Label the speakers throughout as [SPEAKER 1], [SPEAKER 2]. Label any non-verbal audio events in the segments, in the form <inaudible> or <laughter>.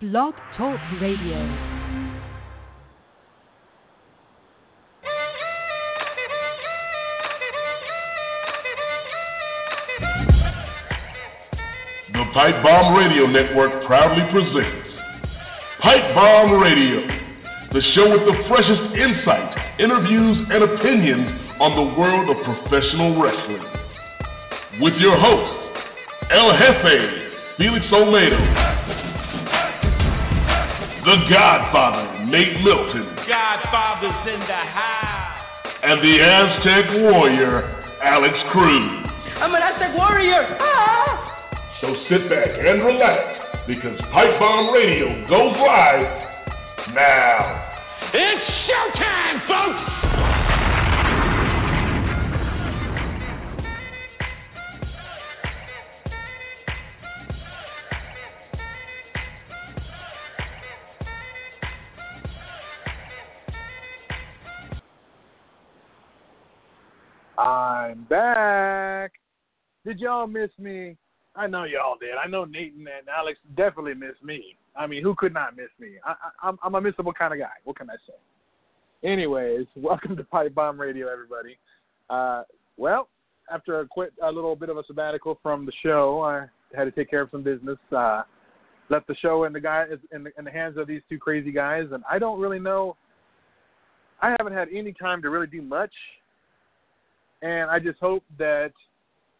[SPEAKER 1] Blog Talk Radio.
[SPEAKER 2] The Pipe Bomb Radio Network proudly presents Pipe Bomb Radio, the show with the freshest insight, interviews, and opinions on the world of professional wrestling. With your host, El Jefe, Felix Olmedo, the Godfather, Nate Milton,
[SPEAKER 3] Godfather's in the house.
[SPEAKER 2] and the Aztec Warrior, Alex Cruz.
[SPEAKER 3] I'm an Aztec warrior. Ah!
[SPEAKER 2] So sit back and relax because Pipe Bomb Radio goes live now.
[SPEAKER 3] It's showtime, folks!
[SPEAKER 4] Back. Did y'all miss me? I know y'all did. I know Nathan and Alex definitely missed me. I mean, who could not miss me? I, I, I'm, I'm a missable kind of guy. What can I say? Anyways, <laughs> welcome to Pipe Bomb Radio, everybody. Uh, well, after a quit a little bit of a sabbatical from the show, I had to take care of some business. Uh, left the show in the guy in the, in the hands of these two crazy guys, and I don't really know. I haven't had any time to really do much and I just hope that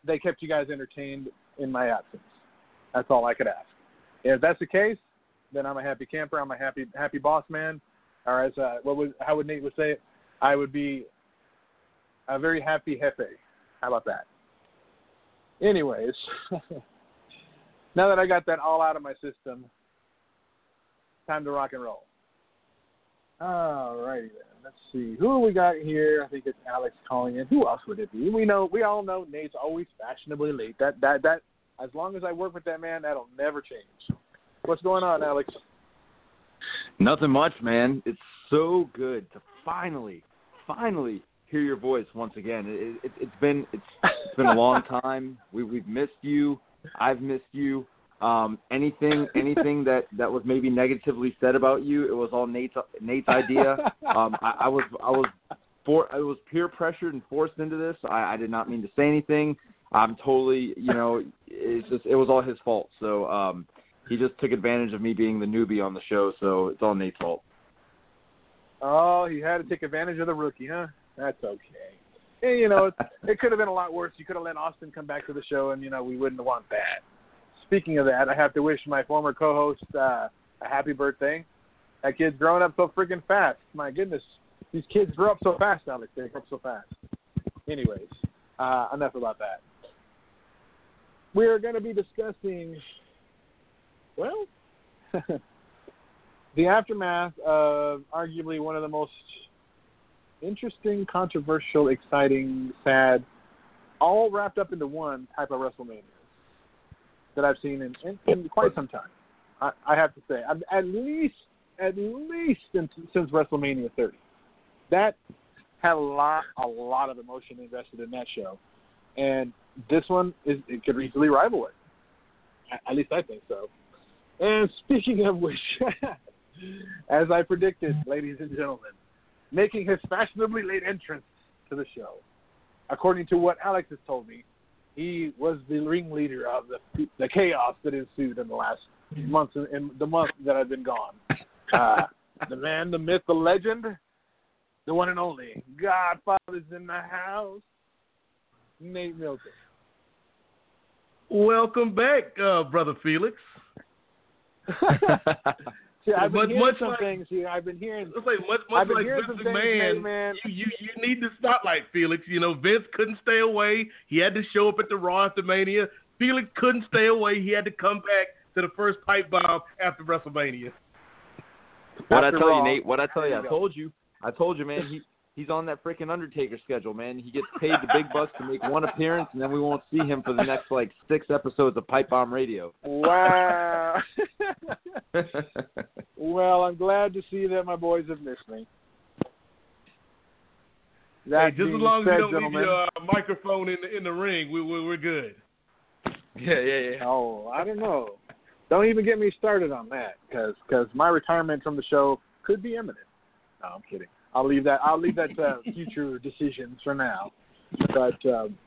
[SPEAKER 4] they kept you guys entertained in my absence. That's all I could ask. If that's the case, then I'm a happy camper. I'm a happy happy boss man, or as uh, what would how would Nate would say it? I would be a very happy jefe. How about that? Anyways, <laughs> now that I got that all out of my system, time to rock and roll. All righty then. Let's see. Who we got here? I think it's Alex calling in. Who else would it be? We know we all know Nate's always fashionably late. That that that as long as I work with that man, that'll never change. What's going on, Alex?
[SPEAKER 5] Nothing much, man. It's so good to finally, finally hear your voice once again. It, it, it's been it's, it's been a long <laughs> time. We we've missed you. I've missed you. Um, anything <laughs> anything that that was maybe negatively said about you, it was all Nate's Nate's idea. Um, I, I was I was for I was peer pressured and forced into this. I, I did not mean to say anything. I'm totally you know it's just it was all his fault. So um, he just took advantage of me being the newbie on the show. So it's all Nate's fault.
[SPEAKER 4] Oh, he had to take advantage of the rookie, huh? That's okay. And, you know, it, it could have been a lot worse. You could have let Austin come back to the show, and you know we wouldn't want that. Speaking of that, I have to wish my former co-host uh, a happy birthday. That kid's growing up so freaking fast. My goodness, these kids grow up so fast, Alex. They grow up so fast. Anyways, uh, enough about that. We are going to be discussing, well, <laughs> the aftermath of arguably one of the most interesting, controversial, exciting, sad, all wrapped up into one type of WrestleMania that I've seen in, in, in quite some time. I, I have to say, I'm, at least at least in, since WrestleMania 30. That had a lot a lot of emotion invested in that show, and this one is it could easily rival it. At, at least I think so. And speaking of which, <laughs> as I predicted, ladies and gentlemen, making his fashionably late entrance to the show, according to what Alex has told me, he was the ringleader of the the chaos that ensued in the last months in the month that I've been gone. <laughs> Uh, the man, the myth, the legend, the one and only Godfather's in the house. Nate Milton.
[SPEAKER 6] Welcome back, uh, brother Felix. <laughs>
[SPEAKER 4] See, I've been
[SPEAKER 6] Much-
[SPEAKER 4] hearing
[SPEAKER 6] much
[SPEAKER 4] some
[SPEAKER 6] like-
[SPEAKER 4] things here. I've been hearing.
[SPEAKER 6] It's like much, much like Vince
[SPEAKER 4] some things,
[SPEAKER 6] McMahon.
[SPEAKER 4] man.
[SPEAKER 6] You, you you need the spotlight, Felix. You know Vince couldn't stay away. He had to show up at the Raw after Mania. Felix couldn't stay away. He had to come back to the first pipe bomb after WrestleMania.
[SPEAKER 5] What I tell
[SPEAKER 4] all,
[SPEAKER 5] you, Nate? What I tell you?
[SPEAKER 4] there
[SPEAKER 5] I told you. I told you, man. He he's on that freaking Undertaker schedule, man. He gets paid the big bucks to make one appearance, and then we won't see him for the next like six episodes of Pipe Bomb Radio.
[SPEAKER 4] Wow. <laughs> well, I'm glad to see that my boys have missed me. That
[SPEAKER 6] hey, just as
[SPEAKER 4] being
[SPEAKER 6] long as you don't
[SPEAKER 4] gentlemen,
[SPEAKER 6] leave your uh, microphone in the in the ring, we, we we're good.
[SPEAKER 5] yeah, yeah, yeah.
[SPEAKER 4] Oh, I don't know. don't even get me started on that because because my retirement from the show could be imminent. No, I'm kidding. I'll leave that. I'll leave that to <laughs> future decisions for now. But um,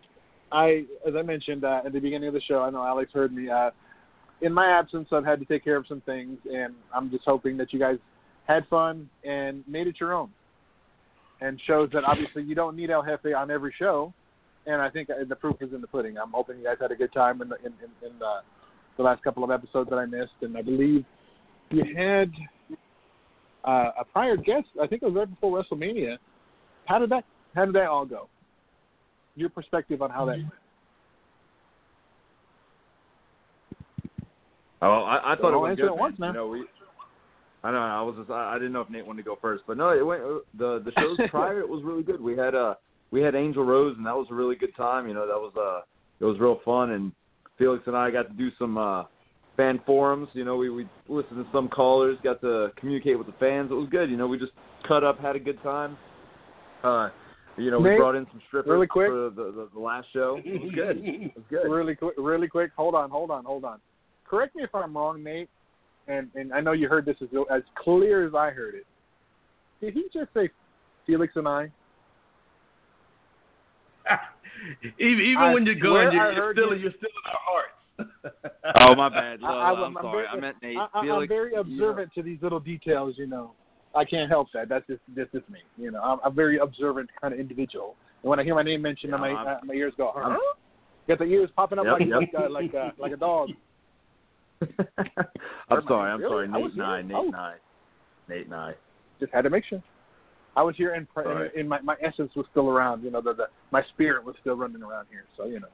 [SPEAKER 4] I, as I mentioned uh, at the beginning of the show, I know Alex heard me. Uh, in my absence, I've had to take care of some things, and I'm just hoping that you guys had fun and made it your own. And shows that obviously you don't need El Jefe on every show, and I think the proof is in the pudding. I'm hoping you guys had a good time in the in, in, in the, the last couple of episodes that I missed, and I believe you had uh, a prior guest. I think it was right before WrestleMania. How did that How did that all go? Your perspective on how that went.
[SPEAKER 5] Oh, I, I thought
[SPEAKER 4] Well,
[SPEAKER 5] it went good.
[SPEAKER 4] it once
[SPEAKER 5] man. You know, we. I don't know. I was just. I, I didn't know if Nate wanted to go first, but no, it went. The the shows <laughs> prior it was really good. We had uh we had Angel Rose, and that was a really good time. You know, that was uh it was real fun, and Felix and I got to do some uh fan forums. You know, we we listened to some callers, got to communicate with the fans. It was good. You know, we just cut up, had a good time. Uh, you know, we brought in some strippers
[SPEAKER 4] really quick.
[SPEAKER 5] for the, the the last show. It was good. <laughs> It was good.
[SPEAKER 4] Really quick, really quick. Hold on, hold on, hold on. Correct me if I'm wrong, Nate. And and I know you heard this as as clear as I heard it. Did he just say Felix and I? <laughs>
[SPEAKER 6] even even
[SPEAKER 4] I
[SPEAKER 6] when you're
[SPEAKER 4] swear
[SPEAKER 6] gone, you're, you're still
[SPEAKER 4] you-
[SPEAKER 6] you're still in our hearts. <laughs>
[SPEAKER 5] Oh my bad.
[SPEAKER 4] I, I,
[SPEAKER 5] I'm, sorry.
[SPEAKER 4] very,
[SPEAKER 5] I meant Nate.
[SPEAKER 4] I, I'm very observant to these little details. You know, I can't help that. That's just that's just me. You know, I'm a very observant kind of individual. And when I hear my name mentioned,
[SPEAKER 5] Yeah,
[SPEAKER 4] my uh, my ears go, huh? Got the ears popping up
[SPEAKER 5] Yep,
[SPEAKER 4] like
[SPEAKER 5] yep.
[SPEAKER 4] like uh, like, uh, like a dog. <laughs>
[SPEAKER 5] I'm sorry. I'm
[SPEAKER 4] Really?
[SPEAKER 5] sorry. Nate and I. Nate
[SPEAKER 4] Oh.
[SPEAKER 5] and I. Nate and I.
[SPEAKER 4] Just had to make sure. I was here
[SPEAKER 5] Sorry.
[SPEAKER 4] in, in my my essence was still around. You know, the, the my spirit was still running around here. So you know.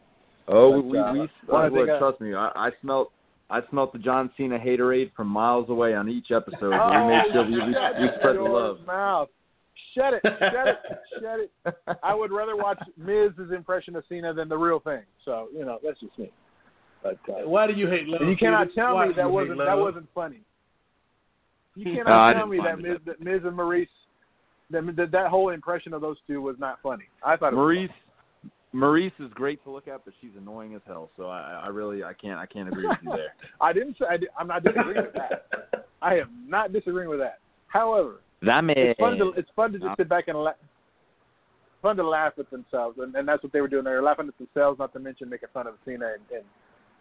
[SPEAKER 5] Oh,
[SPEAKER 4] But,
[SPEAKER 5] we
[SPEAKER 4] uh,
[SPEAKER 5] we.
[SPEAKER 4] one
[SPEAKER 5] uh, look,
[SPEAKER 4] I-
[SPEAKER 5] trust me. I, I smelt. I smelt the John Cena haterade from miles away on each episode.
[SPEAKER 4] Oh,
[SPEAKER 5] we made sure we, we, we spread the love.
[SPEAKER 4] Mouth. Shut it, shut it, <laughs> shut it. I would rather watch Miz's impression of Cena than the real thing. So you know, that's just me. But uh,
[SPEAKER 6] Why do you hate love?
[SPEAKER 4] you cannot tell
[SPEAKER 6] Why
[SPEAKER 4] me that wasn't that wasn't funny. You cannot
[SPEAKER 5] I
[SPEAKER 4] tell me that
[SPEAKER 5] find
[SPEAKER 4] Miz, that Miz and Maryse that, that that whole impression of those two was not funny. I thought it was
[SPEAKER 5] Maryse. Maryse is great to look at, but she's annoying as hell. So I, I really, I can't, I can't agree with you there. <laughs>
[SPEAKER 4] I didn't say I did, I'm not disagreeing with that. I am not disagreeing with that. However,
[SPEAKER 5] That man.
[SPEAKER 4] it's fun to it's fun to just sit back and laugh. Fun to laugh at themselves, and, and that's what they were doing. They were laughing at themselves, not to mention making fun of Cena and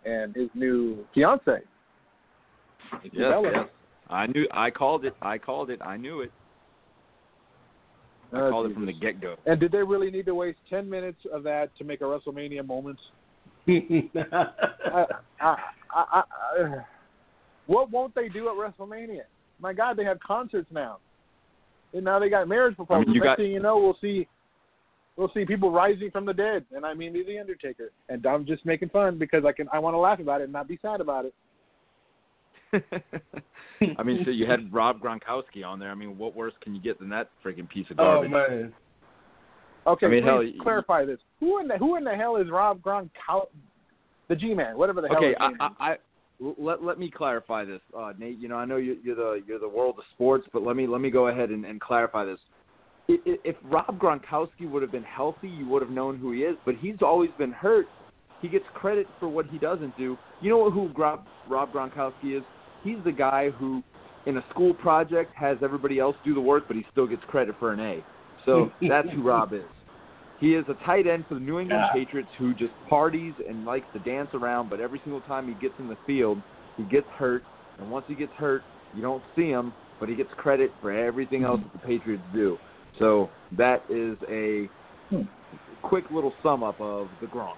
[SPEAKER 4] and, and his new fiance.
[SPEAKER 5] Yes, yes. I knew. I called it. I called it. I knew it. I
[SPEAKER 4] Oh,
[SPEAKER 5] called it from the get go.
[SPEAKER 4] And did they really need to waste ten minutes of that to make a WrestleMania moment? <laughs> I, I, I, I, what won't they do at WrestleMania? My God, they have concerts now, and now they got marriage proposals.
[SPEAKER 5] you
[SPEAKER 4] Next
[SPEAKER 5] got-
[SPEAKER 4] thing you know, we'll see, we'll see people rising from the dead, and I mean the Undertaker. And I'm just making fun because I can, I want to laugh about it and not be sad about it. <laughs> <laughs>
[SPEAKER 5] I mean, so you had Rob Gronkowski on there. I mean, what worse can you get than that freaking piece of garbage?
[SPEAKER 6] oh
[SPEAKER 5] garbage?
[SPEAKER 6] man.
[SPEAKER 4] Okay,
[SPEAKER 5] I mean,
[SPEAKER 4] please
[SPEAKER 5] hell, y-
[SPEAKER 4] clarify this. Who in the who in the hell is Rob Gronkowski? The G-man, whatever the hell.
[SPEAKER 5] okay,
[SPEAKER 4] his
[SPEAKER 5] I,
[SPEAKER 4] name
[SPEAKER 5] I,
[SPEAKER 4] is.
[SPEAKER 5] I let let me clarify this, uh, Nate. You know, I know you, you're the you're the world of sports, but let me let me go ahead and, and clarify this. I- i- If Rob Gronkowski would have been healthy, you would have known who he is. But he's always been hurt. He gets credit for what he doesn't do. You know who Rob, Rob Gronkowski is? He's the guy who, in a school project, has everybody else do the work, but he still gets credit for an A. So <laughs> that's who Rob is. He is a tight end for the New England
[SPEAKER 6] Yeah.
[SPEAKER 5] Patriots who just parties and likes to dance around, but every single time he gets in the field, he gets hurt. And once he gets hurt, you don't see him, but he gets credit for everything else that the Patriots do. So that is a quick little sum up of the Gronk.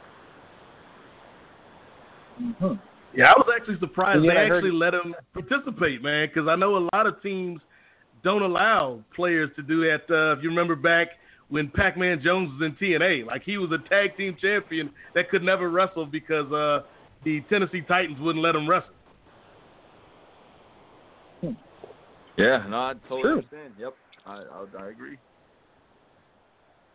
[SPEAKER 4] Mhm.
[SPEAKER 6] Yeah, I was actually surprised they
[SPEAKER 4] yet I heard-
[SPEAKER 6] actually let him participate, man, because I know a lot of teams don't allow players to do that. Uh, if you remember back when Pac-Man Jones was in TNA, like he was a tag team champion that could never wrestle because uh, the Tennessee Titans wouldn't let him wrestle.
[SPEAKER 5] Yeah, no, I totally
[SPEAKER 4] True.
[SPEAKER 5] understand. Yep, I, I I agree.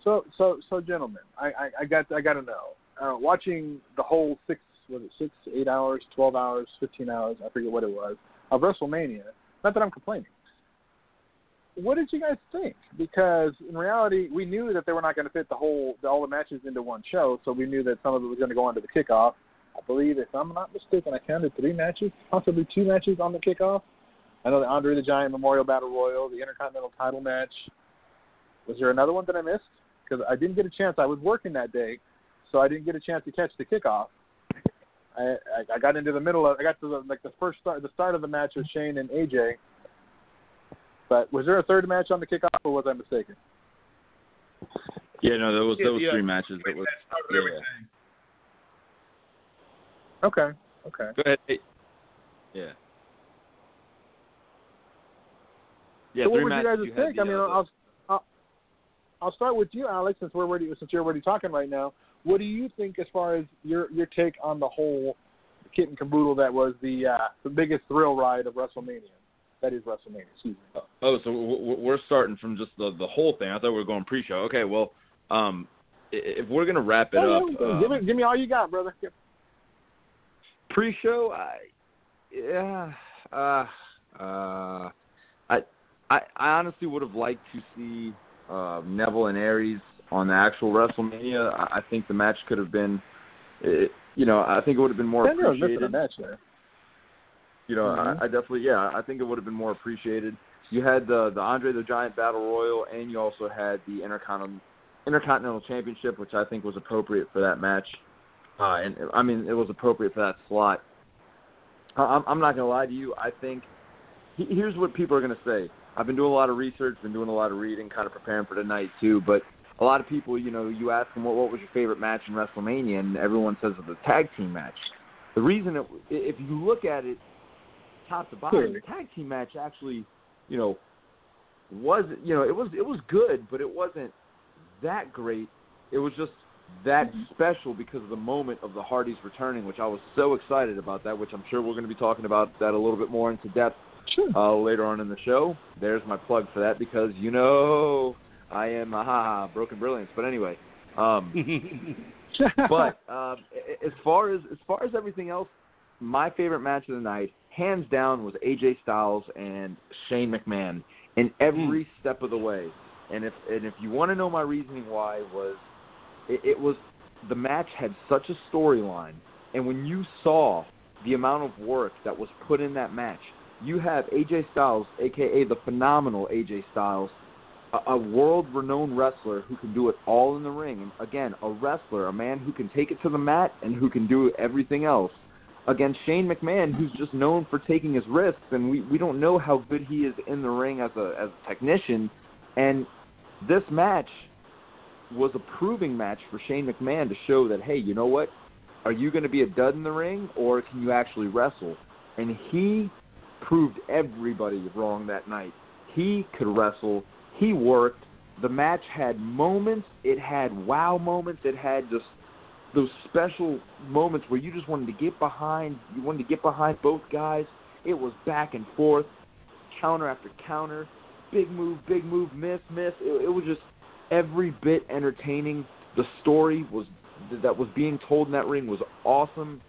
[SPEAKER 4] So, so, so, gentlemen, I, I, I got, I got to know. Uh, watching the whole six, was it six, eight hours, twelve hours, fifteen hours? I forget what it was of WrestleMania. Not that I'm complaining. What did you guys think? Because in reality, we knew that they were not going to fit the whole, all the matches into one show. So we knew that some of it was going to go on to the kickoff. I believe, if I'm not mistaken, I counted three matches, possibly two matches on the kickoff. I know the Andre the Giant Memorial Battle Royal, the Intercontinental Title match. Was there another one that I missed? Because I didn't get a chance. I was working that day, so I didn't get a chance to catch the kickoff. I, I, I got into the middle of. I got to the, like the first start, the start of the match with Shane and AJ. But was there a third match on the kickoff, or was I mistaken?
[SPEAKER 5] Yeah, no, there was there was
[SPEAKER 6] Yeah,
[SPEAKER 5] three matches. That was yeah.
[SPEAKER 4] Okay. Okay.
[SPEAKER 5] Go ahead. Yeah. Yeah,
[SPEAKER 4] so what
[SPEAKER 5] three
[SPEAKER 4] would you guys
[SPEAKER 5] you
[SPEAKER 4] think? I mean, I'll, I'll I'll start with you, Alex, since we're already since you're already talking right now. What do you think as far as your your take on the whole kit and caboodle that was the uh, the biggest thrill ride of WrestleMania? That is WrestleMania. Excuse me.
[SPEAKER 5] Oh, so we're starting from just the the whole thing. I thought we were going pre-show. Okay, well, um, if we're gonna wrap it
[SPEAKER 4] Oh,
[SPEAKER 5] up,
[SPEAKER 4] yeah,
[SPEAKER 5] um,
[SPEAKER 4] give me give me all you got, brother.
[SPEAKER 5] pre-show, I, yeah, uh, uh, I, I, I honestly would have liked to see uh, Neville and Aries on the actual WrestleMania. I, I think the match could have been, it, you know, I think it would have been more
[SPEAKER 4] was a
[SPEAKER 5] appreciated.
[SPEAKER 4] match there.
[SPEAKER 5] You know,
[SPEAKER 4] Mhm.
[SPEAKER 5] I, I definitely, yeah, I think it would have been more appreciated. You had the the Andre the Giant Battle Royal, and you also had the Intercontinental Intercontinental Championship, which I think was appropriate for that match. Uh, and I mean, it was appropriate for that slot. I- I'm, I'm not gonna lie to you. I think he- here's what people are gonna say. I've been doing a lot of research, been doing a lot of reading, kind of preparing for tonight too. But a lot of people, you know, you ask them what, what was your favorite match in WrestleMania, and everyone says it's the tag team match. The reason, it, if you look at it top to bottom,
[SPEAKER 4] Clearly.
[SPEAKER 5] the tag team match actually, you know, was you know it was it was good, but it wasn't that great. It was just that special because of the moment of the Hardys returning, which I was so excited about that. Which I'm sure we're going to be talking about that a little bit more into depth
[SPEAKER 4] Sure.
[SPEAKER 5] uh, later on in the show. There's my plug for that because you know I am a ha ha broken brilliance. But anyway, um, <laughs> but um, as far as as far as everything else, my favorite match of the night, hands down, was AJ Styles and Shane McMahon in every step of the way. And if and if you want to know my reasoning why was, it, it was the match had such a storyline, and when you saw the amount of work that was put in that match, you have AJ Styles, aka the phenomenal AJ Styles, a, world-renowned wrestler who can do it all in the ring. And again, a wrestler, a man who can take it to the mat and who can do everything else. Against Shane McMahon, who's just known for taking his risks, and we we don't know how good he is in the ring as a as a technician. And this match was a proving match for Shane McMahon to show that hey, you know what? Are you going to be a dud in the ring, or can you actually wrestle? And he proved everybody wrong that night. He could wrestle. He worked. The match had moments. It had wow moments. It had just those special moments where you just wanted to get behind. You wanted to get behind both guys. It was back and forth, counter after counter, big move, big move, miss, miss. It, it was just every bit entertaining. The story was that was being told in that ring was awesome.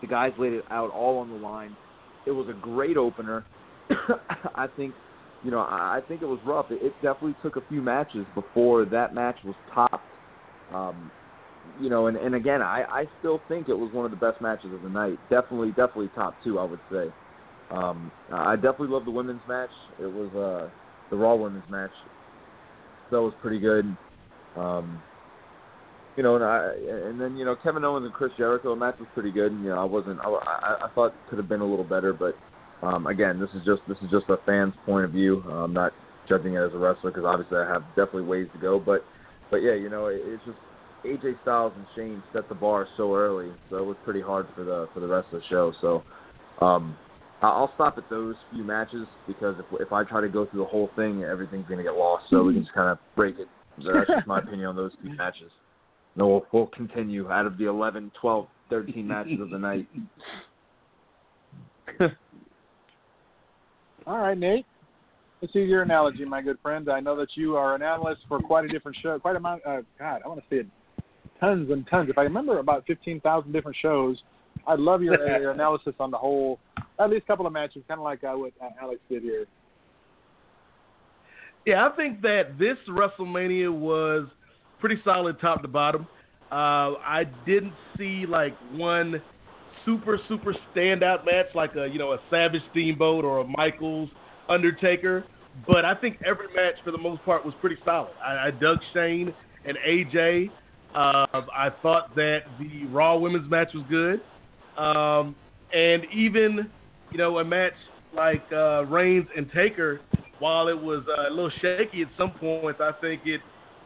[SPEAKER 5] The guys laid it out all on the line. It was a great opener. <coughs> I think, you know, I I think it was rough. It, it definitely took a few matches before that match was topped. Um, you know, and, and again, I, I still think it was one of the best matches of the night. Definitely, definitely top two, I would say. Um, I definitely love the women's match. It was uh, the Raw women's match. That was pretty good. Um, you know, and I and then you know Kevin Owens and Chris Jericho match was pretty good. You know, I wasn't. I, I thought it could have been a little better, but um, again, this is just this is just a fan's point of view. I'm not judging it as a wrestler because obviously I have definitely ways to go. But but yeah, you know, it, it's just AJ Styles and Shane set the bar so early, so it was pretty hard for the for the rest of the show. So um, I'll stop at those few matches because if if I try to go through the whole thing, everything's gonna get lost. So we can just kind of break it. That's just my opinion on those two <laughs> matches. No, we'll, we'll continue out of the 11, 12, 13 matches of the night. <laughs>
[SPEAKER 4] All right, Nate. Let's see your analogy, my good friend. I know that you are an analyst for quite a different show, quite a amount. Uh, God, I want to say it, tons and tons. If I remember, about fifteen thousand different shows. I'd love your, <laughs> your analysis on the whole, at least a couple of matches, kind of like uh, what uh, Alex did here.
[SPEAKER 6] Yeah, I think that this WrestleMania was pretty solid top to bottom. Uh, I didn't see like one super super standout match like a you know a Savage Steamboat or a Michaels Undertaker, but I think every match for the most part was pretty solid. I, I dug Shane and AJ. Uh, I thought that the Raw Women's match was good, um, and even you know a match like uh, Reigns and Taker, while it was uh, a little shaky at some points, I think it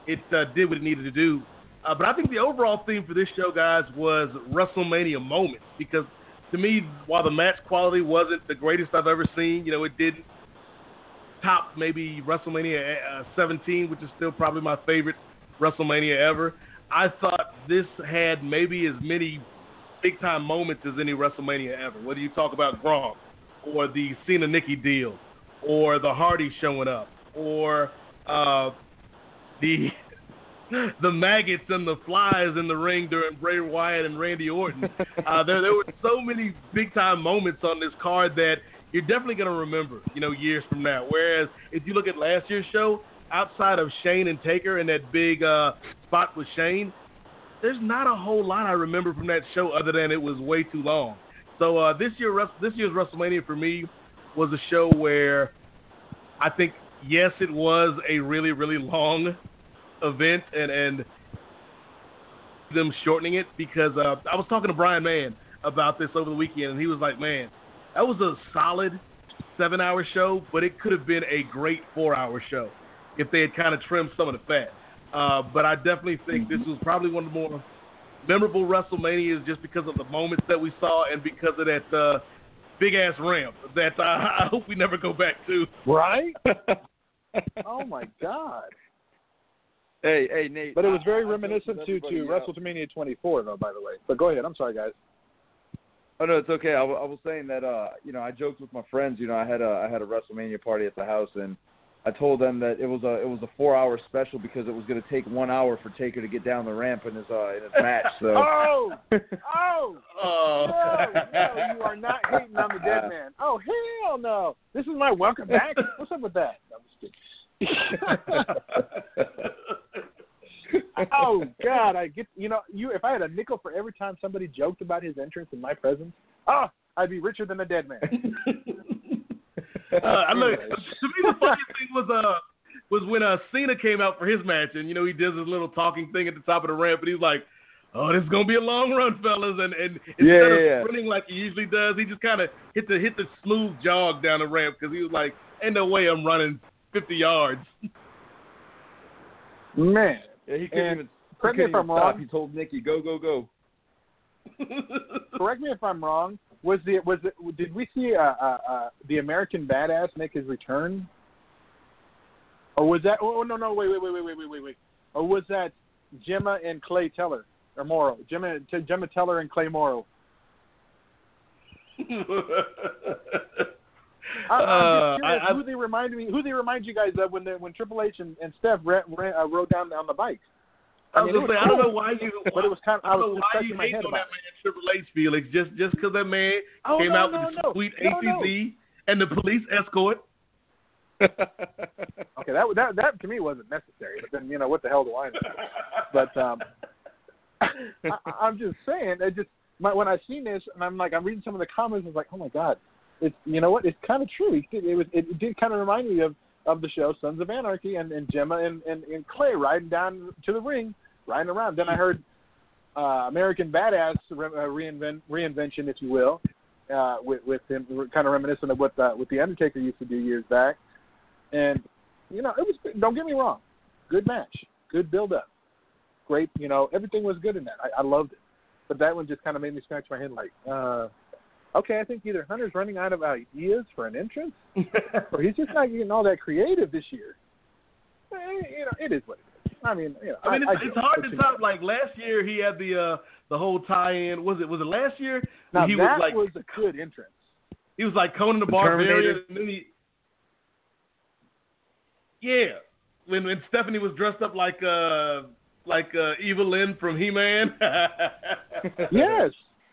[SPEAKER 6] it uh, did what it needed to do. Uh, but I think the overall theme for this show, guys, was WrestleMania moments because to me, while the match quality wasn't the greatest I've ever seen, you know, it didn't top maybe WrestleMania uh, 17, which is still probably my favorite WrestleMania ever. I thought this had maybe as many big time moments as any WrestleMania ever. Whether you talk about Gronk or the Cena Nikki deal or the Hardy showing up or uh, the <laughs> the maggots and the flies in the ring during Bray Wyatt and Randy Orton. Uh, there there were so many big time moments on this card that you're definitely going to remember, you know, years from now. Whereas if you look at last year's show, outside of Shane and Taker and that big uh, spot with Shane, there's not a whole lot I remember from that show other than it was way too long. So uh, this year, this year's WrestleMania for me was a show where I think yes, it was a really really long event and and them shortening it because uh, I was talking to Brian Mann about this over the weekend and he was like, man, that was a solid seven hour show, but it could have been a great four hour show if they had kind of trimmed some of the fat. Uh, but I definitely think this was probably one of the more memorable WrestleManias just because of the moments that we saw and because of that uh, big ass ramp that uh, <laughs> I hope we never go back to.
[SPEAKER 4] Right? <laughs> oh my God.
[SPEAKER 5] Hey, hey, Nate.
[SPEAKER 4] But it was very
[SPEAKER 5] I joked
[SPEAKER 4] reminiscent
[SPEAKER 5] with
[SPEAKER 4] to to
[SPEAKER 5] everybody,
[SPEAKER 4] WrestleMania 24, though. By the way, but go ahead. I'm sorry, guys.
[SPEAKER 5] Oh no, it's okay. I, I was saying that uh, you know, I joked with my friends. You know, I had a I had a WrestleMania party at the house, and I told them that it was a it was a four hour special because it was going to take one hour for Taker to get down the ramp in his uh in his match. So <laughs>
[SPEAKER 4] Oh, oh, <laughs>
[SPEAKER 6] Oh.
[SPEAKER 4] no, no, you are not hating on the dead <laughs> man. Oh hell no! This is my welcome back. What's up with that? No, I'm just kidding. Oh God, I get you know you. If I had a nickel for every time somebody joked about his entrance in my presence, oh, I'd be richer than a dead man.
[SPEAKER 6] uh, I look, to me, the funniest thing was uh was when uh Cena came out for his match, and you know he does his little talking thing at the top of the ramp, and he's like, "Oh, this is gonna be a long run, fellas," and and instead
[SPEAKER 5] Yeah,
[SPEAKER 6] of
[SPEAKER 5] yeah, yeah.
[SPEAKER 6] sprinting like he usually does, he just kind of hit the hit the smooth jog down the ramp because he was like, "Ain't no way I'm running 50 yards."
[SPEAKER 4] Man,
[SPEAKER 5] yeah, he couldn't
[SPEAKER 4] and
[SPEAKER 5] even.
[SPEAKER 4] Correct
[SPEAKER 5] couldn't
[SPEAKER 4] me if I'm
[SPEAKER 5] stop.
[SPEAKER 4] wrong.
[SPEAKER 5] He told Nikki, "Go, go, go."
[SPEAKER 4] correct me if I'm wrong. Was the was it, did we see uh, uh, uh, the American Badass make his return? Or was that? Oh no no wait wait wait wait wait wait wait. Or was that Gemma and Clay Teller or Morrow? Gemma Gemma Teller and Clay Morrow. <laughs> I, I'm
[SPEAKER 6] Uh,
[SPEAKER 4] just curious
[SPEAKER 6] I- I-
[SPEAKER 4] who they remind me who they remind you guys of when they, when Triple H and, and Steph ran, ran, uh, rode down on the bike.
[SPEAKER 6] I was
[SPEAKER 4] mean, it
[SPEAKER 6] gonna
[SPEAKER 4] was
[SPEAKER 6] say, I don't know why you. <laughs>
[SPEAKER 4] but it was kind of
[SPEAKER 6] I
[SPEAKER 4] I
[SPEAKER 6] don't know
[SPEAKER 4] was
[SPEAKER 6] why you
[SPEAKER 4] my
[SPEAKER 6] hate on that man Triple H, Felix. Just just because that man
[SPEAKER 4] Oh,
[SPEAKER 6] came
[SPEAKER 4] no,
[SPEAKER 6] out
[SPEAKER 4] no,
[SPEAKER 6] with the
[SPEAKER 4] no.
[SPEAKER 6] sweet
[SPEAKER 4] no.
[SPEAKER 6] And the police escort. <laughs>
[SPEAKER 4] Okay, that that that to me wasn't necessary. But then you know what the hell do I know? But um, <laughs> I, I'm just saying, it just my, when I seen this and I'm like I'm reading some of the comments, I was like, oh my god, it's you know what? It's kind of true. It, it was it did kind of remind me of of the show Sons of Anarchy and, and Gemma and, and and Clay riding down to the ring, riding around. Then I heard uh, American Badass re- uh, reinvent reinvention, if you will, uh, with with him kind of reminiscent of what the, what the Undertaker used to do years back. And you know, it was. Don't get me wrong, good match, good build up, great. You know, everything was good in that. I, I loved it. But that one just kind of made me scratch my head, like, uh, okay, I think either Hunter's running out of ideas for an entrance, <laughs> or he's just not getting all that creative this year. Eh, You know, it is what it is. I mean, you know,
[SPEAKER 6] I mean, it's,
[SPEAKER 4] get
[SPEAKER 6] it's hard to
[SPEAKER 4] you
[SPEAKER 6] top. Like last year, he had the uh the whole tie-in. Was it was it last year?
[SPEAKER 4] Now
[SPEAKER 6] he
[SPEAKER 4] that
[SPEAKER 6] was like
[SPEAKER 4] was a good entrance.
[SPEAKER 6] he was like Conan the,
[SPEAKER 5] The
[SPEAKER 6] Barbarian, and then he. Yeah, when when Stephanie was dressed up like uh like uh Evelyn from He Man. <laughs>
[SPEAKER 4] Yes.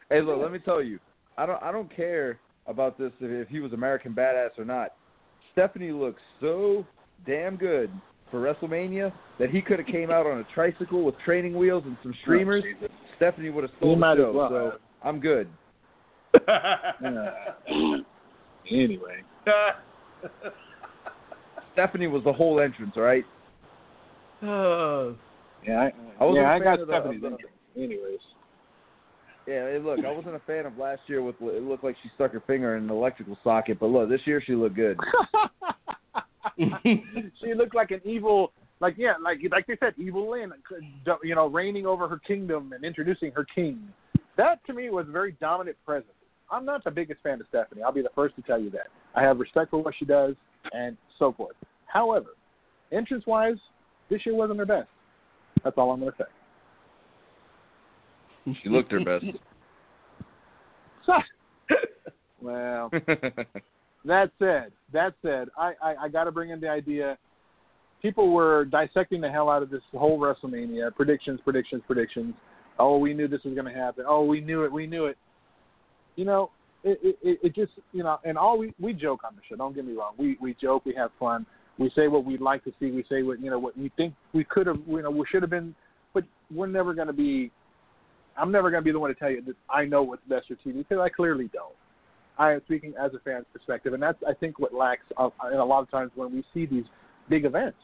[SPEAKER 5] Hey, look, let me tell you, I don't I don't care about this if, if he was American Badass or not. Stephanie looks so damn good for WrestleMania that he could have came out on a tricycle with training wheels and some streamers. Stephanie would have
[SPEAKER 4] He
[SPEAKER 5] stolen
[SPEAKER 4] might
[SPEAKER 5] the show.
[SPEAKER 4] well
[SPEAKER 5] so. I'm good.
[SPEAKER 4] Uh, <laughs> anyway, <laughs>
[SPEAKER 5] Stephanie was the whole entrance, all right?
[SPEAKER 6] Uh, <sighs>
[SPEAKER 4] yeah, I,
[SPEAKER 5] I wasn't
[SPEAKER 4] yeah,
[SPEAKER 5] a
[SPEAKER 4] I
[SPEAKER 5] fan
[SPEAKER 4] got
[SPEAKER 5] of
[SPEAKER 4] Stephanie's
[SPEAKER 5] the-
[SPEAKER 4] entrance. Anyways,
[SPEAKER 5] Yeah, hey, look, I wasn't a fan of last year with it looked like she stuck her finger in an electrical socket, but look, this year she looked good. <laughs> <laughs>
[SPEAKER 4] she looked like an evil, like yeah, like like they said, evil Lynn, uh, you know, reigning over her kingdom and introducing her king. That to me was a very dominant presence. I'm not the biggest fan of Stephanie. I'll be the first to tell you that. I have respect for what she does and so forth. However, entrance wise, this year wasn't her best. That's all I'm going to say.
[SPEAKER 5] She looked her best. <laughs>
[SPEAKER 4] well, that said, that said, I, I, I got to bring in the idea. People were dissecting the hell out of this whole WrestleMania. Predictions, predictions, predictions. Oh, we knew this was going to happen. Oh, we knew it. We knew it. You know, it, it, it just, you know, and all we, we joke on the show. Don't get me wrong. We, we joke. We have fun. We say what we'd like to see. We say what, you know, what we think we could have, you know, we should have been, but we're never going to be, I'm never going to be the one to tell you that I know what's best for TV because I clearly don't. I am speaking as a fan's perspective, and that's I think what lacks. Uh, and a lot of times when we see these big events,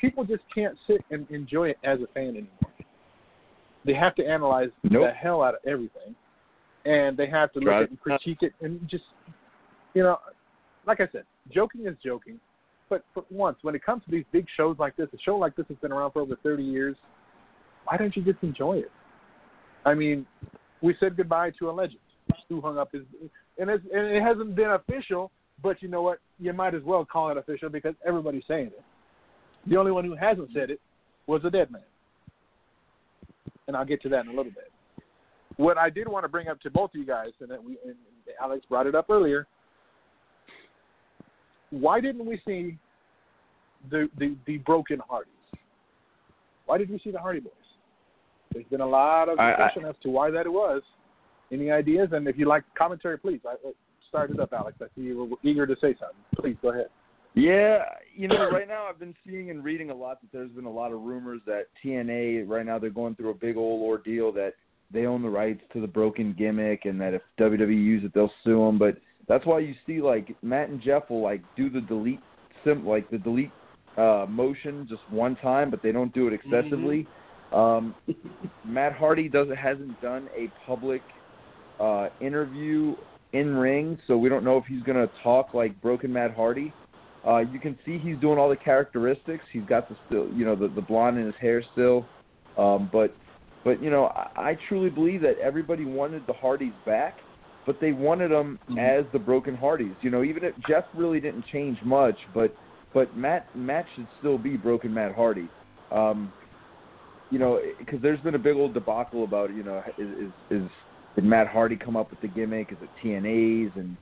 [SPEAKER 4] people just can't sit and enjoy it as a fan anymore. They have to analyze
[SPEAKER 5] Nope.
[SPEAKER 4] the hell out of everything, and they have to look
[SPEAKER 5] Right.
[SPEAKER 4] at and critique it, and just you know, like I said, joking is joking. But for once, when it comes to these big shows like this, a show like this has been around for over 30 years. Why don't you just enjoy it? I mean, we said goodbye to a legend who hung up his, and, and it hasn't been official. But you know what? You might as well call it official because everybody's saying it. The only one who hasn't said it was a dead man, and I'll get to that in a little bit. What I did want to bring up to both of you guys, and that we, and Alex brought it up earlier. Why didn't we see the the, the broken Hardys? Why did we see the Hardy Boys? There's been a lot of
[SPEAKER 5] I- I-
[SPEAKER 4] discussion as to why that it was. Any ideas? And if you like commentary, please I, uh, start it up, Alex. I see you were eager to say something. Please go ahead.
[SPEAKER 5] Yeah, you know, right now I've been seeing and reading a lot that there's been a lot of rumors that TNA right now they're going through a big old ordeal that they own the rights to the broken gimmick and that if WWE use it they'll sue them. But that's why you see like Matt and Jeff will like do the delete sim like the delete uh motion just one time, but they don't do it excessively. Um, <laughs> Matt Hardy doesn't hasn't done a public uh, interview in ring, so we don't know if he's going to talk like Broken Matt Hardy. Uh, you can see he's doing all the characteristics. He's got the still, you know, the, the blonde in his hair still. Um, but, but you know, I, I truly believe that everybody wanted the Hardys back, but they wanted them as the Broken Hardys. You know, even if Jeff really didn't change much, but but Matt Matt should still be Broken Matt Hardy. Um, you know, because there's been a big old debacle about you know is is, is did Matt Hardy come up with the gimmick? Is it TNA's and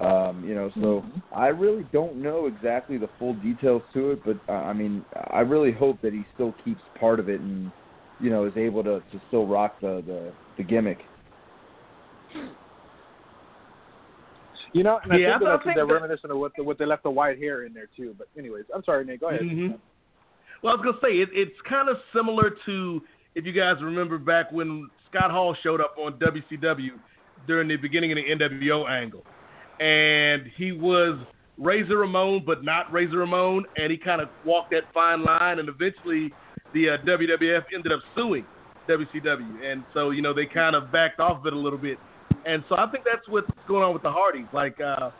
[SPEAKER 5] um, you know, so I really don't know exactly the full details to it, but uh, I mean, I really hope that he still keeps part of it and you know is able to to still rock the the, the gimmick.
[SPEAKER 4] You know, and I
[SPEAKER 6] Yeah,
[SPEAKER 4] think,
[SPEAKER 6] I
[SPEAKER 4] that
[SPEAKER 6] think
[SPEAKER 4] they're
[SPEAKER 6] that-
[SPEAKER 4] reminiscent of what, the, what they left the white hair in there too. But anyways, I'm sorry, Nate. Go ahead.
[SPEAKER 6] Mhm. Well, I was gonna say it, it's kind of similar to if you guys remember back when Scott Hall showed up on WCW during the beginning of the NWO angle, and he was Razor Ramon, but not Razor Ramon, and he kind of walked that fine line, and eventually the uh, WWF ended up suing WCW, and so you know they kind of backed off of it a little bit, and so I think that's what's going on with the Hardys. Like uh,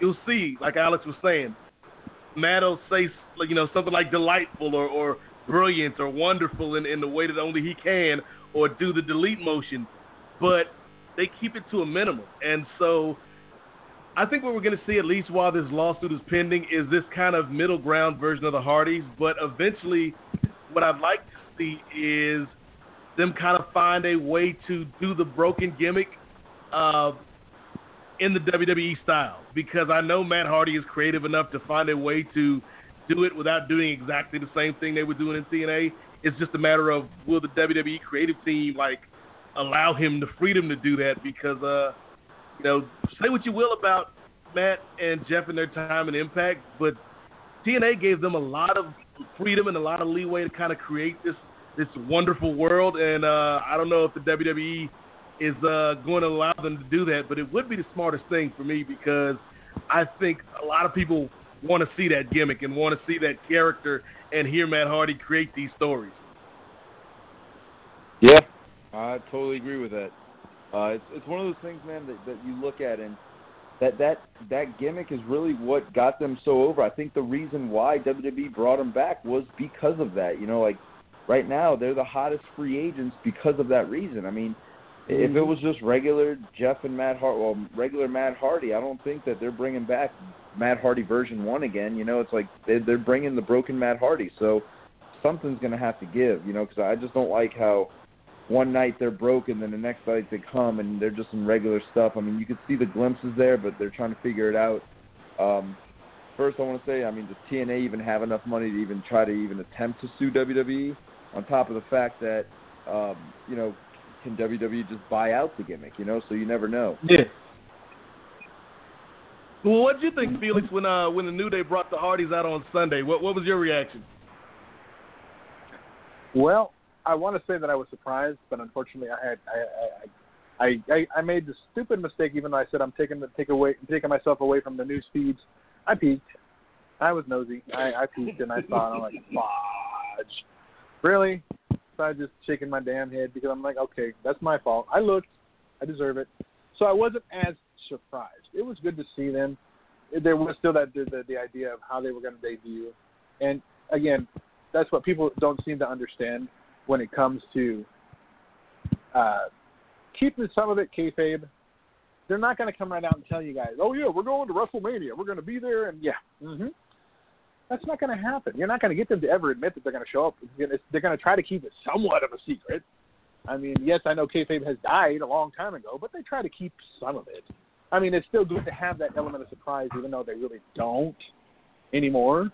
[SPEAKER 6] you'll see, like Alex was saying, Will say, you know, something like delightful or, or brilliant or wonderful in, in the way that only he can, or do the delete motion, but they keep it to a minimum. And so I think what we're going to see, at least while this lawsuit is pending, is this kind of middle ground version of the Hardys. But eventually, what I'd like to see is them kind of find a way to do the broken gimmick uh, in the WWE style because I know Matt Hardy is creative enough to find a way to do it without doing exactly the same thing they were doing in TNA. It's just a matter of will the WWE creative team like allow him the freedom to do that because uh you know say what you will about Matt and Jeff and their time and impact, but TNA gave them a lot of freedom and a lot of leeway to kind of create this this wonderful world and uh I don't know if the WWE is uh, going to allow them to do that. But it would be the smartest thing for me because I think a lot of people want to see that gimmick and want to see that character and hear Matt Hardy create these stories.
[SPEAKER 5] Yeah, I totally agree with that. Uh, it's it's one of those things, man, that, that you look at and that that that gimmick is really what got them so over. I think the reason why WWE brought him back was because of that. You know, like right now they're the hottest free agents because of that reason. I mean. If it was just regular Jeff and Matt Hardy, well, regular Matt Hardy, I don't think that they're bringing back Matt Hardy version one again. You know, it's like they're, they're bringing the broken Matt Hardy, so something's going to have to give. You know, because I just don't like how one night they're broken, then the next night they come and they're just in regular stuff. I mean, you can see the glimpses there, but they're trying to figure it out. Um, first, I want to say, I mean, does TNA even have enough money to even try to even attempt to sue WWE? On top of the fact that, um, you know, can WWE just buy out the gimmick? You know, so you never know.
[SPEAKER 6] Yeah. Well, what did you think, Felix, when uh when the New Day brought the Hardys out on Sunday? What what was your reaction?
[SPEAKER 4] Well, I want to say that I was surprised, but unfortunately, I had I I I, I made the stupid mistake. Even though I said I'm taking the take away taking myself away from the news feeds, I peeked. I was nosy. I, I peeked and I saw it. I'm like, fudge, really? I just shaking my damn head because I'm like, okay, that's my fault. I looked. I deserve it. So I wasn't as surprised. It was good to see them. There was still that the, the, the idea of how they were going to debut, and again, that's what people don't seem to understand when it comes to uh, keeping some of it kayfabe. They're not going to come right out and tell you guys, "Oh yeah, we're going to WrestleMania. We're going to be there," and yeah, mm-hmm. That's not going to happen. You're not going to get them to ever admit that they're going to show up. They're going to try to keep it somewhat of a secret. I mean, yes, I know kayfabe has died a long time ago, but they try to keep some of it. I mean, it's still good to have that element of surprise, even though they really don't anymore.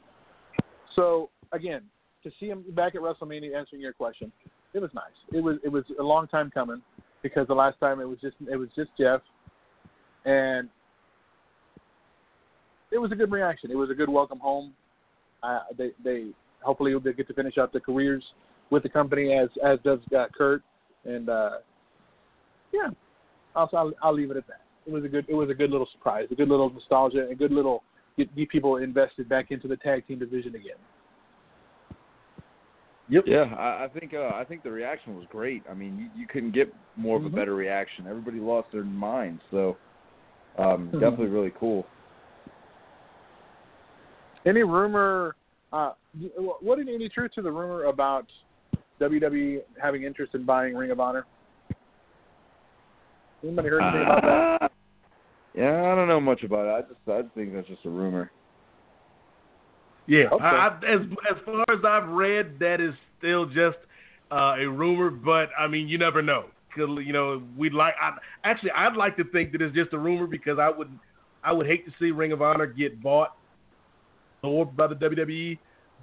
[SPEAKER 4] So again, to see him back at WrestleMania answering your question, it was nice. It was it was a long time coming because the last time it was just it was just Jeff, and it was a good reaction. It was a good welcome home. Uh, they they hopefully they get to finish out their careers with the company as as does uh, Kurt, and uh, yeah, also I'll, I'll leave it at that. It was a good it was a good little surprise, a good little nostalgia, a good little get, get people invested back into the tag team division again.
[SPEAKER 5] Yep. Yeah, I, I think uh, I think the reaction was great. I mean, you, you couldn't get more of a mm-hmm. better reaction. Everybody lost their minds, so um, mm-hmm. definitely really cool.
[SPEAKER 4] Any rumor? Uh, what any truth to the rumor about WWE having interest in buying Ring of Honor? Anybody heard anything uh, about that?
[SPEAKER 5] Yeah, I don't know much about it. I just I think that's just a rumor.
[SPEAKER 6] Yeah, okay. I, I, as as far as I've read, that is still just uh, a rumor. But I mean, you never know. You know, we'd like. I, actually, I'd like to think that it's just a rumor because I would, I would hate to see Ring of Honor get bought or by the WWE.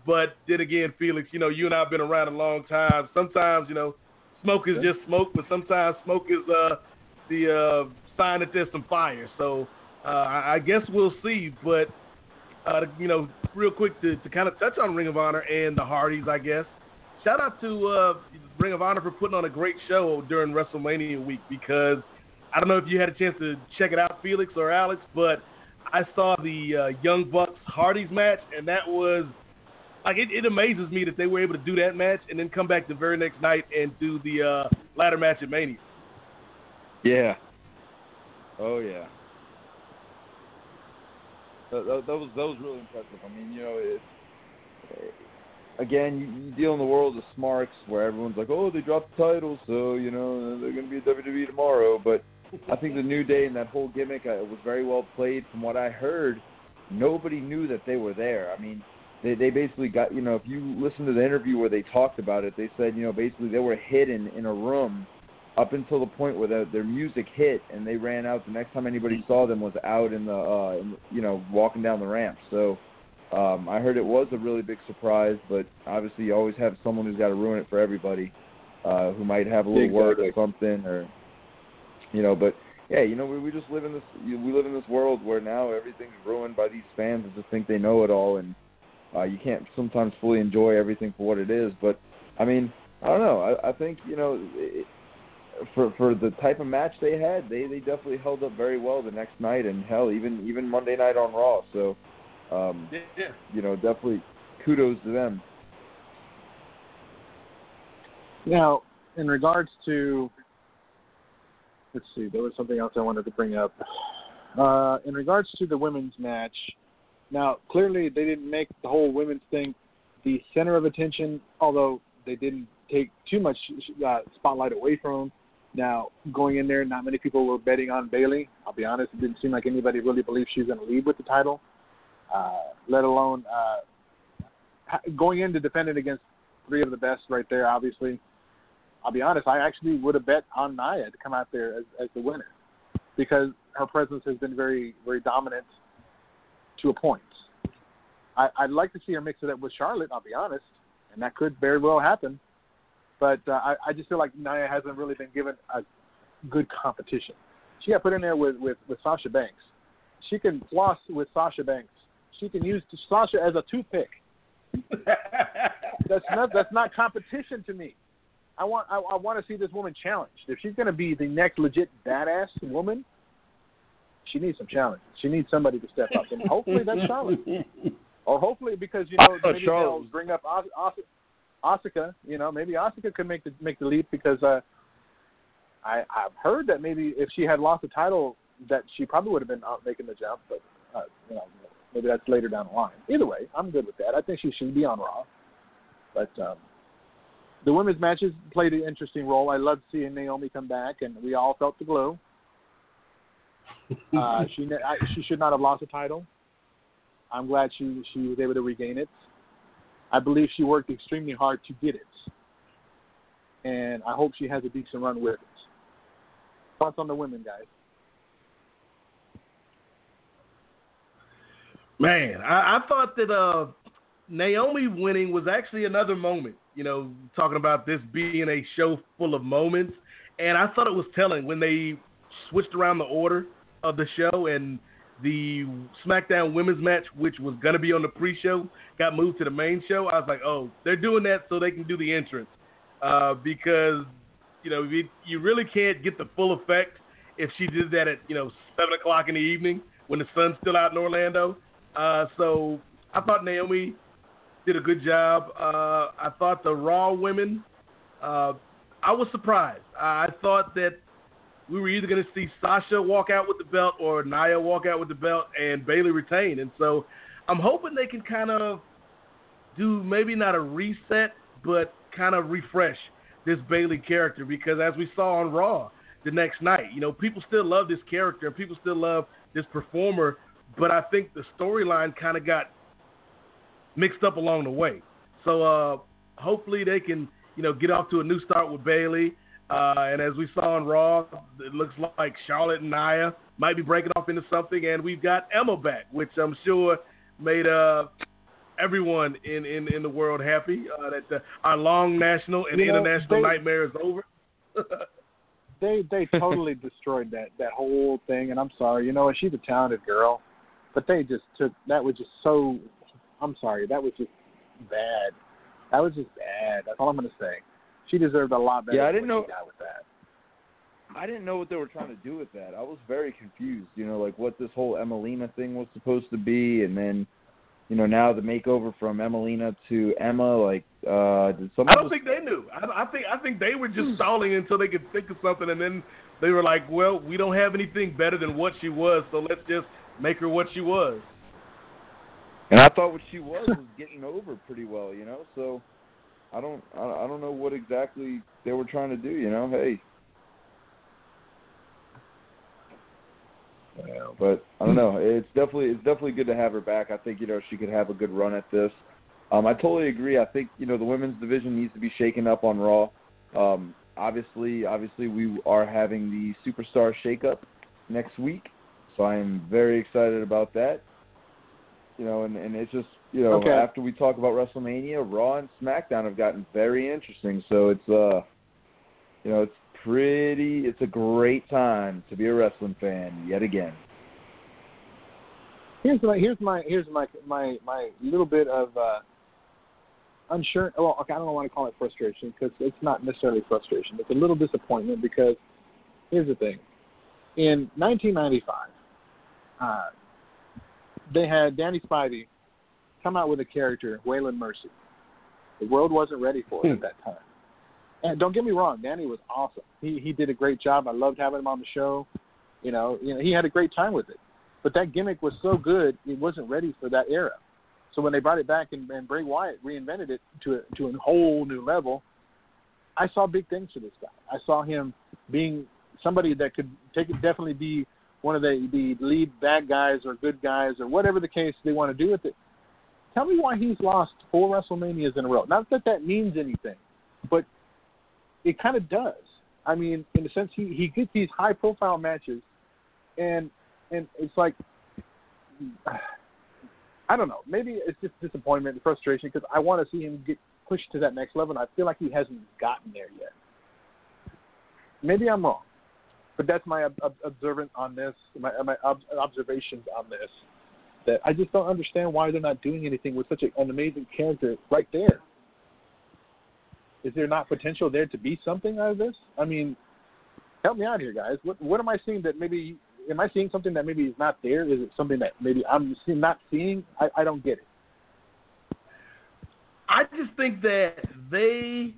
[SPEAKER 6] But then again, Felix, you know, you and I have been around a long time. Sometimes, you know, smoke is just smoke, but sometimes smoke is uh, the uh, sign that there's some fire. So uh, I guess we'll see. But uh, you know, real quick to, to kind of touch on Ring of Honor and the Hardys, I guess. Shout out to uh, Ring of Honor for putting on a great show during WrestleMania week because I don't know if you had a chance to check it out, Felix or Alex, but I saw the uh, Young Bucks Hardys match, and that was like it, it, amazes me that they were able to do that match and then come back the very next night and do the uh, ladder match at Mania.
[SPEAKER 5] Yeah. Oh yeah that, that, was that was really impressive. I mean, you know, it, again, you, deal in the world of smarks where everyone's like, oh, they dropped the title, so you know they're going to be at WWE tomorrow. But I think the New Day and that whole gimmick uh, was very well played. From what I heard, nobody knew that they were there. I mean, they they basically got you know if you listen to the interview where they talked about it, they said you know basically they were hidden in a room up until the point where their, their music hit and they ran out. The next time anybody saw them was out in the, uh, in, you know, walking down the ramp. So um, I heard it was a really big surprise, but obviously you always have someone who's got to ruin it for everybody, uh, who might have a little exactly. word or something, or you know. But yeah, you know, we, we just live in this we live in this world where now everything's ruined by these fans that just think they know it all, and uh, you can't sometimes fully enjoy everything for what it is. But I mean, I don't know. I, I think you know. It, for for the type of match they had, they they definitely held up very well the next night, and hell, even even Monday night on Raw. So, um,
[SPEAKER 6] Yeah.
[SPEAKER 5] you know, definitely kudos to them.
[SPEAKER 4] Now, in regards to, let's see, there was something else I wanted to bring up. Uh, in regards to the women's match, now clearly they didn't make the whole women's thing the center of attention, although they didn't take too much uh, spotlight away from them. Now, going in there, not many people were betting on Bayley. I'll be honest, it didn't seem like anybody really believed she was going to leave with the title, uh, let alone uh, going in to defend it against three of the best right there, obviously. I'll be honest, I actually would have bet on Nia to come out there as, as the winner because her presence has been very, very dominant to a point. I, I'd like to see her mix it up with Charlotte, I'll be honest, and that could very well happen. But uh, I, I just feel like Nia hasn't really been given a good competition. She got put in there with, with, with Sasha Banks. She can floss with Sasha Banks. She can use Sasha as a toothpick. <laughs> That's not that's not competition to me. I want I, I want to see this woman challenged. If she's going to be the next legit badass woman, she needs some challenge. She needs somebody to step up, and hopefully that's Charlotte. <laughs> Or hopefully because you know
[SPEAKER 5] Oh,
[SPEAKER 4] maybe they'll bring up As- As- Asuka. You know maybe Asuka could make the make the leap because uh, I I've heard that maybe if she had lost the title that she probably would have been out making the jump, but uh, you know maybe that's later down the line. Either way, I'm good with that. I think she should be on Raw, but. um the women's matches played an interesting role. I loved seeing Naomi come back, and we all felt the glow. Uh, <laughs> she I, she should not have lost the title. I'm glad she she was able to regain it. I believe she worked extremely hard to get it, and I hope she has a decent run with it. Thoughts on the women, guys?
[SPEAKER 6] Man, I, I thought that uh, Naomi winning was actually another moment. You know, talking about this being a show full of moments, and I thought it was telling when they switched around the order of the show and the SmackDown Women's match, which was gonna be on the pre-show, got moved to the main show. I was like, oh, they're doing that so they can do the entrance, uh, because you know you, you really can't get the full effect if she did that at you know seven o'clock in the evening when the sun's still out in Orlando. Uh, so I thought Naomi did a good job. Uh, I thought the Raw women, uh, I was surprised. I thought that we were either going to see Sasha walk out with the belt or Nia walk out with the belt and Bayley retain. And so I'm hoping they can kind of do maybe not a reset, but kind of refresh this Bayley character because as we saw on Raw the next night, you know, people still love this character and people still love this performer, but I think the storyline kind of got mixed up along the way. So uh, hopefully they can, you know, get off to a new start with Bayley. Uh, and as we saw on Raw, it looks like Charlotte and Nia might be breaking off into something, and we've got Emma back, which I'm sure made uh, everyone in, in, in the world happy uh, that uh, our long national and
[SPEAKER 4] You know,
[SPEAKER 6] international
[SPEAKER 4] they-
[SPEAKER 6] nightmare is over. <laughs>
[SPEAKER 4] they they totally destroyed that that whole thing and i'm sorry you know she's a talented girl but they just took that was just so i'm sorry that was just bad that was just bad that's all i'm going to say she deserved a lot better
[SPEAKER 5] Yeah, I didn't know-
[SPEAKER 4] with that
[SPEAKER 5] I didn't know what they were trying to do with that. I was very confused, you know, like what this whole Emmalina thing was supposed to be, and then, you know, now the makeover from Emmalina to Emma. Like, uh, did someone?
[SPEAKER 6] I don't
[SPEAKER 5] just-
[SPEAKER 6] think they knew. I, I think I think they were just stalling until they could think of something, and then they were like, "Well, we don't have anything better than what she was, so let's just make her what she was."
[SPEAKER 5] And I thought what she was was getting over pretty well, you know. So I don't, I, don't know what exactly they were trying to do, you know. Hey, Yeah. but I don't know. It's definitely, it's definitely good to have her back. I think you know she could have a good run at this. Um, I totally agree. I think you know the women's division needs to be shaken up on Raw. Um, obviously, obviously we are having the superstar shakeup next week, so I am very excited about that. You know, and and it's just you know
[SPEAKER 4] Okay.
[SPEAKER 5] after we talk about WrestleMania, Raw and SmackDown have gotten very interesting. So it's uh, you know, it's pretty. It's a great time to be a wrestling fan yet again.
[SPEAKER 4] here's my here's my here's my my my little bit of uh unsure. Well, okay, I don't want to call it frustration because it's not necessarily frustration. It's a little disappointment because here's the thing: in 1995, uh, they had Danny Spivey come out with a character, Waylon Mercy. The world wasn't ready for it
[SPEAKER 6] Hmm.
[SPEAKER 4] at that time. And don't get me wrong, Danny was awesome. He he did a great job. I loved having him on the show. You know, you know, he had a great time with it. But that gimmick was so good, it wasn't ready for that era. So when they brought it back and, and Bray Wyatt reinvented it to a, to a whole new level, I saw big things for this guy. I saw him being somebody that could take it definitely be one of the the lead bad guys or good guys or whatever the case they want to do with it. Tell me why he's lost four WrestleManias in a row. Not that that means anything, but it kind of does. I mean, in a sense, he he gets these high profile matches, and and it's like I don't know. Maybe it's just disappointment and frustration because I want to see him get pushed to that next level, and I feel like he hasn't gotten there yet. Maybe I'm wrong, but that's my ob- ob- observant on this, my my ob- observations on this. That I just don't understand why they're not doing anything with such an amazing character right there. Is there not potential there to be something out of this? I mean, help me out here, guys. What what am I seeing that maybe am I seeing something that maybe is not there? Is it something that maybe I'm not seeing? I, I don't get it.
[SPEAKER 6] I just think that they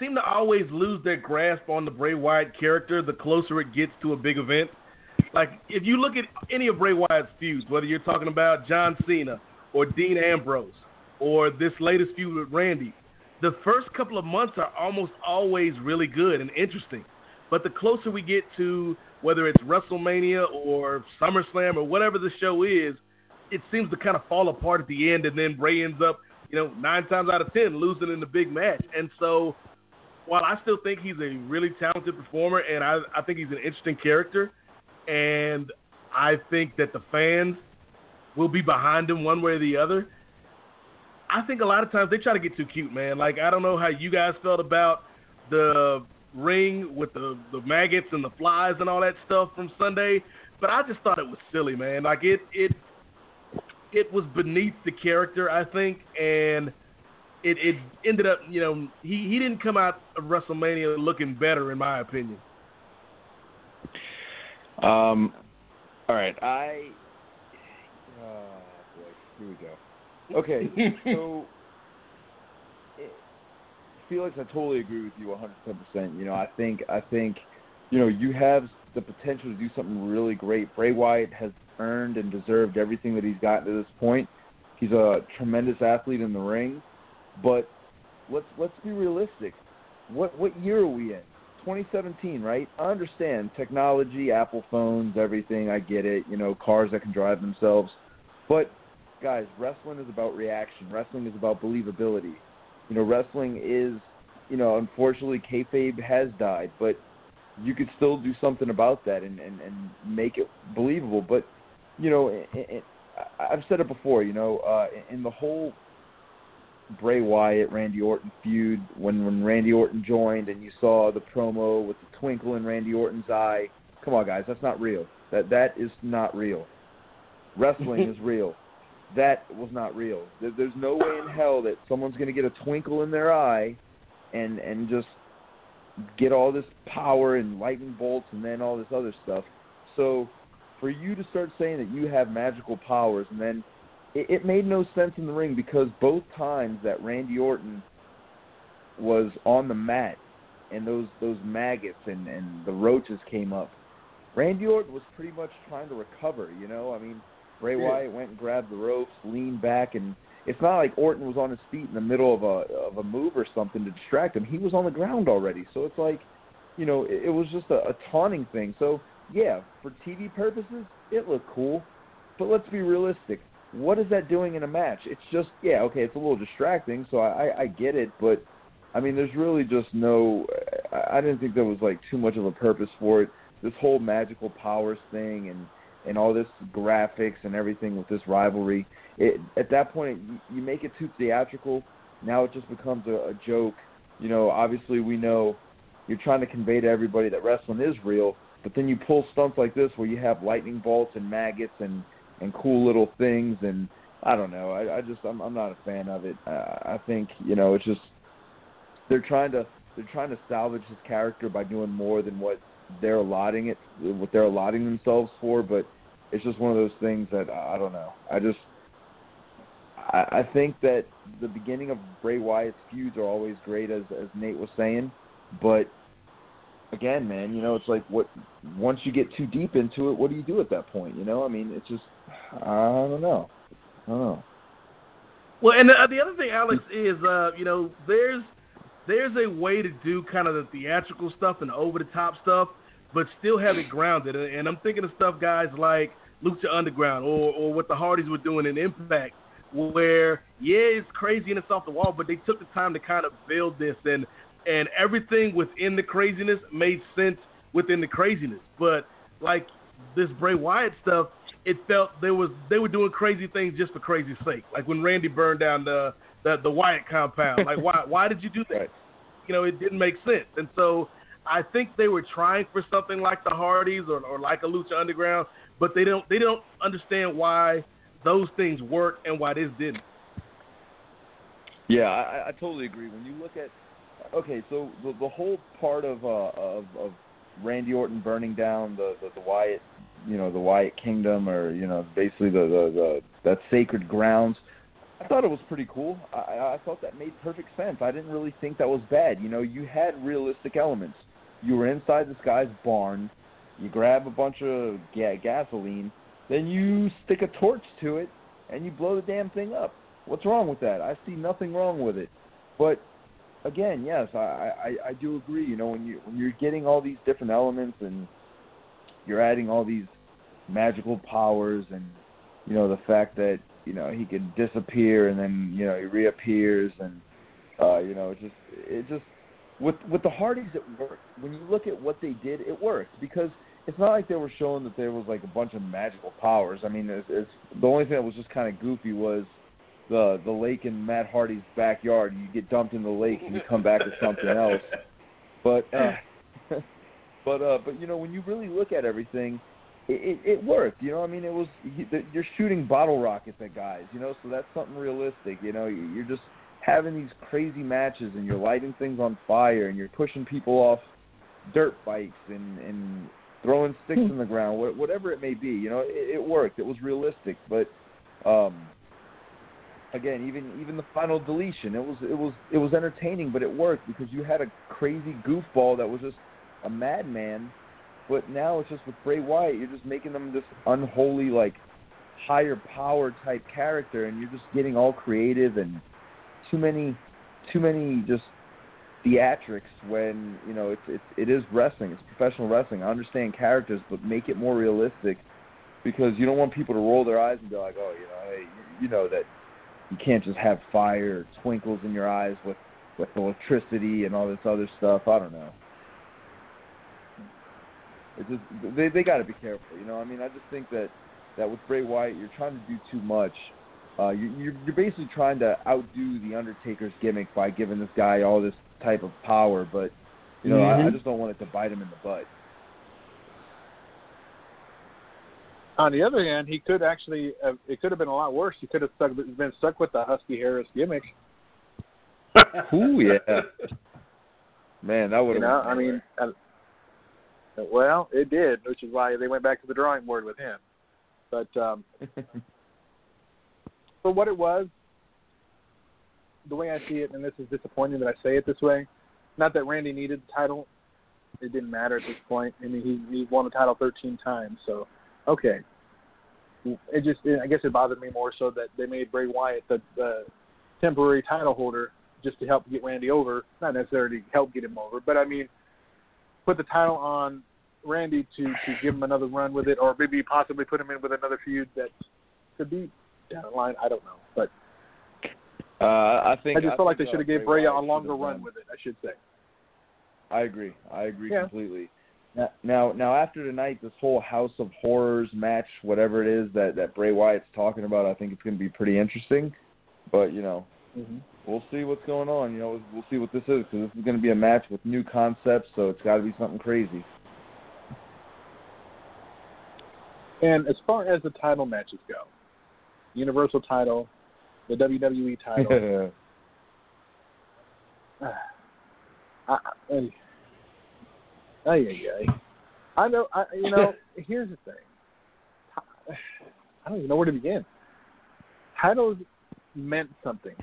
[SPEAKER 6] seem to always lose their grasp on the Bray Wyatt character the closer it gets to a big event. Like if you look at any of Bray Wyatt's feuds, whether you're talking about John Cena or Dean Ambrose or this latest feud with Randy, the first couple of months are almost always really good and interesting. But the closer we get to whether it's WrestleMania or SummerSlam or whatever the show is, it seems to kind of fall apart at the end, and then Bray ends up, you know, nine times out of ten losing in the big match. And so, while I still think he's a really talented performer, and I, I think he's an interesting character, and I think that the fans will be behind him one way or the other. I think a lot of times they try to get too cute, man. Like I don't know how you guys felt about the ring with the the maggots and the flies and all that stuff from Sunday, but I just thought it was silly, man. Like it it it was beneath the character, I think, and it it ended up, you know, he he didn't come out of WrestleMania looking better, in my opinion.
[SPEAKER 5] Um, all right, I. Oh boy, here we go. Okay, so <laughs> it, Felix, I totally agree with you 110%. You know, I think I think you know you have the potential to do something really great. Bray Wyatt has earned and deserved everything that he's gotten to this point. He's a tremendous athlete in the ring, but let's let's be realistic. What what year are we in? 2017, right? I understand technology, Apple phones, everything. I get it. You know, cars that can drive themselves. But guys, wrestling is about reaction. Wrestling is about believability. You know, wrestling is, you know, unfortunately, kayfabe has died, but you could still do something about that and and and make it believable. But you know, it, it, I've said it before. You know, uh, in the whole Bray Wyatt Randy Orton feud when when Randy Orton joined and you saw the promo with the twinkle in Randy Orton's eye. Come on, guys, that's not real. That that is not real. Wrestling is <laughs> real. That was not real. There, there's no way in hell that someone's going to get a twinkle in their eye and and just get all this power and lightning bolts and then all this other stuff. So for you to start saying that you have magical powers and then it, it made no sense in the ring because both times that Randy Orton was on the mat and those those maggots and and the roaches came up, Randy Orton was pretty much trying to recover. You know, I mean, Bray Wyatt went and grabbed the ropes, leaned back, and it's not like Orton was on his feet in the middle of a of a move or something to distract him. He was on the ground already, so it's like, you know, it, it was just a, a taunting thing. So yeah, for TV purposes, it looked cool, but let's be realistic what is that doing in a match? It's just yeah, okay, it's a little distracting, so I I, I get it, but I mean, there's really just no. I, I didn't think there was like too much of a purpose for it. This whole magical powers thing and and all this graphics and everything with this rivalry. It at that point you, make it too theatrical. Now it just becomes a, a joke. You know, obviously we know you're trying to convey to everybody that wrestling is real, but then you pull stunts like this where you have lightning bolts and maggots and and cool little things and I don't know. I, I just I'm I'm not a fan of it. Uh, I think you know it's just they're trying to they're trying to salvage his character by doing more than what they're allotting it what they're allotting themselves for. But it's just one of those things that I don't know. I just I, I think that the beginning of Bray Wyatt's feuds are always great, as as Nate was saying, but again, man, you know, it's like what once you get too deep into it, what do you do at that point? You know, I mean, it's just I don't know. I don't know.
[SPEAKER 6] Well, and the, the other thing, Alex, is uh, you know, there's there's a way to do kind of the theatrical stuff and over the top stuff, but still have it grounded. And, and I'm thinking of stuff guys like Lucha Underground or or what the Hardys were doing in Impact, where yeah, it's crazy and it's off the wall, but they took the time to kind of build this and and everything within the craziness made sense within the craziness. But like this Bray Wyatt stuff, it felt there was they were doing crazy things just for crazy sake. Like when Randy burned down the the, the Wyatt compound. Like why <laughs> why did you do that?
[SPEAKER 5] Right.
[SPEAKER 6] You know, it didn't make sense. And so I think they were trying for something like the Hardys or, or like a Lucha Underground, but they don't they don't understand why those things work and why this didn't.
[SPEAKER 5] Yeah, I, I totally agree. When you look at okay, so the, the whole part of, uh, of of Randy Orton burning down the, the the Wyatt, you know, the Wyatt Kingdom, or you know, basically the the, the that sacred grounds. I thought it was pretty cool. I, I thought that made perfect sense. I didn't really think that was bad. You know, you had realistic elements. You were inside this guy's barn. You grab a bunch of ga- gasoline, then you stick a torch to it, and you blow the damn thing up. What's wrong with that? I see nothing wrong with it. But again, yes, I, I, I do agree. You know, when you when you're getting all these different elements and you're adding all these magical powers and you know the fact that you know he can disappear and then you know he reappears and uh, you know it just it just with with the Hardys it worked. When you look at what they did, it worked because it's not like they were showing that there was like a bunch of magical powers. I mean, it's, it's the only thing that was just kind of goofy was the the lake in Matt Hardy's backyard. You get dumped in the lake and you come back with something else. But uh, but uh, but you know when you really look at everything, it, it, it worked. You know, I mean, it was you're shooting bottle rockets at guys. You know, so that's something realistic. You know, you're just having these crazy matches and you're lighting things on fire and you're pushing people off dirt bikes and and throwing sticks in the ground, whatever it may be. You know, it, it worked. It was realistic, but um again, even even the final deletion, it was it was it was entertaining, but it worked because you had a crazy goofball that was just a madman. But now it's just with Bray Wyatt, you're just making them this unholy like higher power type character, and you're just getting all creative and too many too many just theatrics when you know it's it's it is wrestling, it's professional wrestling. I understand characters, but make it more realistic because you don't want people to roll their eyes and be like, oh, you know, hey, you know that you can't just have fire twinkles in your eyes with with electricity and all this other stuff. I don't know. It just they they got to be careful, you know. I mean, I just think that that with Bray Wyatt, you're trying to do too much. Uh, you, you're you're basically trying to outdo the Undertaker's gimmick by giving this guy all this type of power, but you know, mm-hmm. I, I mm-hmm. just don't want it to bite him in the butt.
[SPEAKER 4] On the other hand, he could actually uh, it could have been a lot worse. He could have stuck, been stuck with the Husky Harris gimmick.
[SPEAKER 5] Ooh, yeah. Man, that would have.
[SPEAKER 4] You know, I mean, uh, well, it did, which is why they went back to the drawing board with him. But um, <laughs> for what it was, the way I see it, and this is disappointing that I say it this way, not that Randy needed the title. It didn't matter at this point. I mean, he he won the title 13 times, so okay. It just, I guess, it bothered me more so that they made Bray Wyatt the, the temporary title holder just to help get Randy over, not necessarily help get him over, but I mean, put the title on Randy to to give him another run with it, or maybe possibly put him in with another feud that could be down the line. I don't know, but
[SPEAKER 5] uh, I think
[SPEAKER 4] I just
[SPEAKER 5] I
[SPEAKER 4] felt like they should have gave Bray a longer run with it. I should say.
[SPEAKER 5] I agree. I agree
[SPEAKER 4] yeah.
[SPEAKER 5] completely. Now, now, after tonight, this whole House of Horrors match, whatever it is that that Bray Wyatt's talking about, I think it's going to be pretty interesting. But you know,
[SPEAKER 4] mm-hmm.
[SPEAKER 5] We'll see what's going on. You know, we'll see what this is because this is going to be a match with new concepts, so it's got to be something crazy.
[SPEAKER 4] And as far as the title matches go, Universal title, the WWE title. I, I, I, I, I know. I, you know, here's the thing. I don't even know where to begin. Titles meant something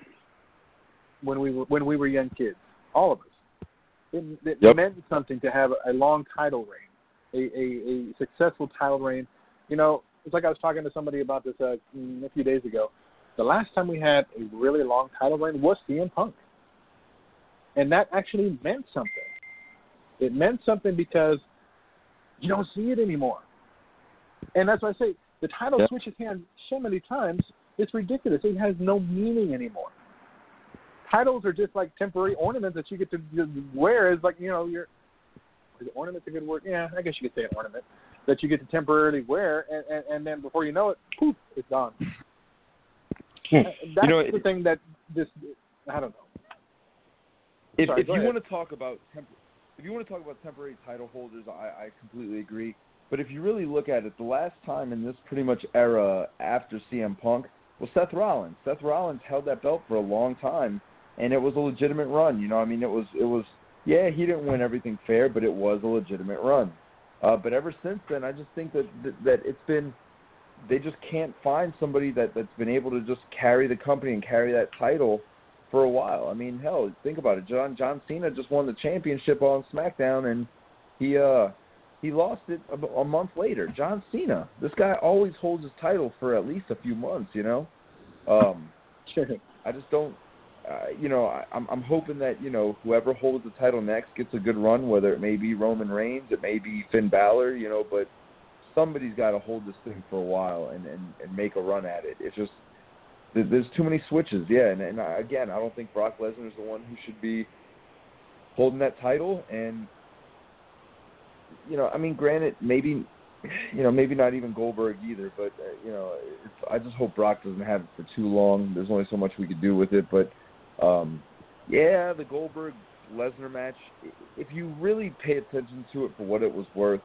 [SPEAKER 4] when we were when we were young kids. All of us. It, it
[SPEAKER 5] Yep.
[SPEAKER 4] meant something to have a, long title reign, a, a, a successful title reign. You know, it's like I was talking to somebody about this uh, mm, a few days ago. The last time we had a really long title reign was CM Punk, and that actually meant something. It meant something because you don't see it anymore, and that's why I say the title
[SPEAKER 5] Yep.
[SPEAKER 4] switches hands so many times. It's ridiculous. It has no meaning anymore. Titles are just like temporary ornaments that you get to wear as like you know your is ornament's a good word? Yeah, I guess you could say an ornament that you get to temporarily wear, and, and, and then before you know it, poof, it's gone. Hmm. Uh, that's
[SPEAKER 5] You know,
[SPEAKER 4] the thing that this I don't know.
[SPEAKER 5] if
[SPEAKER 4] Sorry,
[SPEAKER 5] if you
[SPEAKER 4] ahead.
[SPEAKER 5] want to talk about temp- if you want to talk about temporary title holders, I, I completely agree. But if you really look at it, the last time in this pretty much era after CM Punk was Seth Rollins. Seth Rollins held that belt for a long time, and it was a legitimate run. You know, I mean, it was it was yeah, he didn't win everything fair, but it was a legitimate run. Uh, but ever since then, I just think that that, it's been they just can't find somebody that that's been able to just carry the company and carry that title for a while. I mean, hell, think about it. John John Cena just won the championship on SmackDown, and he uh he lost it a, a month later. John Cena, this guy always holds his title for at least a few months. You know, um, I just don't. Uh, you know, I, I'm I'm hoping that you know whoever holds the title next gets a good run. Whether it may be Roman Reigns, it may be Finn Balor. You know, but somebody's got to hold this thing for a while and and and make a run at it. It's just there's too many switches. Yeah, and and I- again, I don't think Brock Lesnar is the one who should be holding that title. And you know, I mean, granted, maybe you know, maybe not even Goldberg either. But uh, you know, it's, I just hope Brock doesn't have it for too long. There's only so much we could do with it. But um, yeah, the Goldberg Lesnar match. If you really pay attention to it for what it was worth,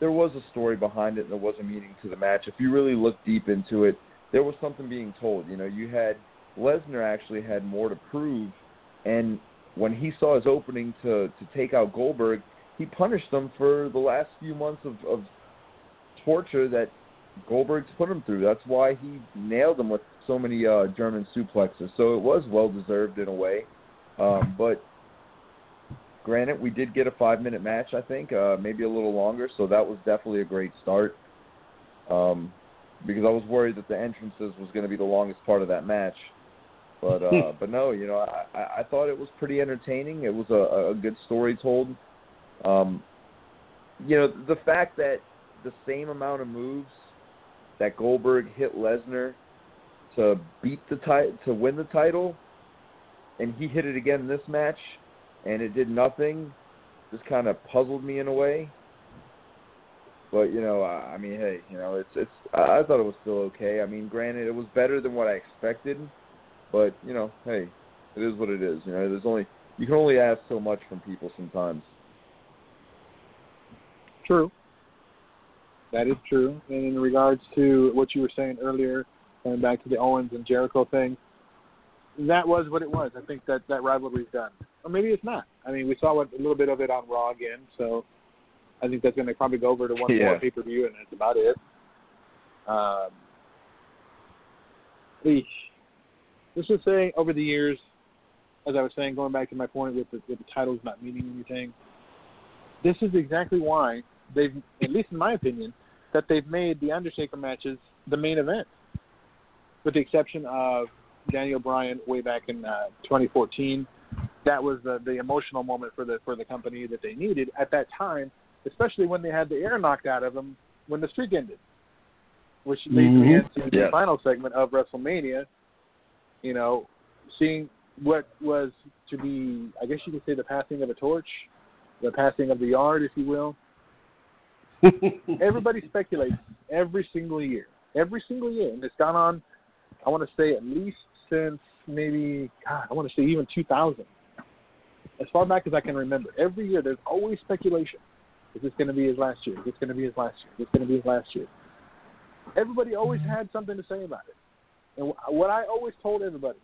[SPEAKER 5] there was a story behind it and there was a meaning to the match. If you really look deep into it, there was something being told. You know, you had Lesnar actually had more to prove, and when he saw his opening to to take out Goldberg, he punished him for the last few months of, of torture that Goldberg's put him through. That's why he nailed him with so many uh, German suplexes. So it was well deserved in a way. Um, but granted, we did get a five minute match. I think uh, maybe a little longer. So that was definitely a great start. Um, because I was worried that the entrances was going to be the longest part of that match. But uh, but no, you know, I, I I thought it was pretty entertaining. It was a, a good story told. Um, you know, the fact that the same amount of moves that Goldberg hit Lesnar to beat the ti- to win the title, and he hit it again in this match, and it did nothing, just kind of puzzled me in a way. But you know, I, I mean, hey, you know, it's it's. I, I thought it was still okay. I mean, granted, it was better than what I expected, but you know, hey, it is what it is. You know, there's only you can only ask so much from people sometimes.
[SPEAKER 4] True. That is true. And in regards to what you were saying earlier, going back to the Owens and Jericho thing, that was what it was. I think that that rivalry's done, or maybe it's not. I mean, we saw what, a little bit of it on Raw again, so I think that's going to probably go over to one
[SPEAKER 5] Yeah.
[SPEAKER 4] more pay per view, and that's about it. Um, eesh. let's just say over the years, as I was saying, going back to my point with the, with the titles not meaning anything, this is exactly why they've, at least in my opinion, that they've made the Undertaker matches the main event, with the exception of Daniel Bryan way back in uh, 2014. That was the, the emotional moment for the for the company that they needed at that time, especially when they had the air knocked out of them when the streak ended, which leads me
[SPEAKER 6] Mhm.
[SPEAKER 4] into the final segment of WrestleMania. You know, seeing what was to be, I guess you could say, the passing of a torch, the passing of the yard, if you will. <laughs> Everybody speculates every single year, every single year, and it's gone on. I want to say at least since maybe God, I want to say even 2000, as far back as I can remember. Every year, there's always speculation: Is this going to be his last year? Is this going to be his last year? Is this going to be his last year? everybody always had something to say about it. And what I always told everybody,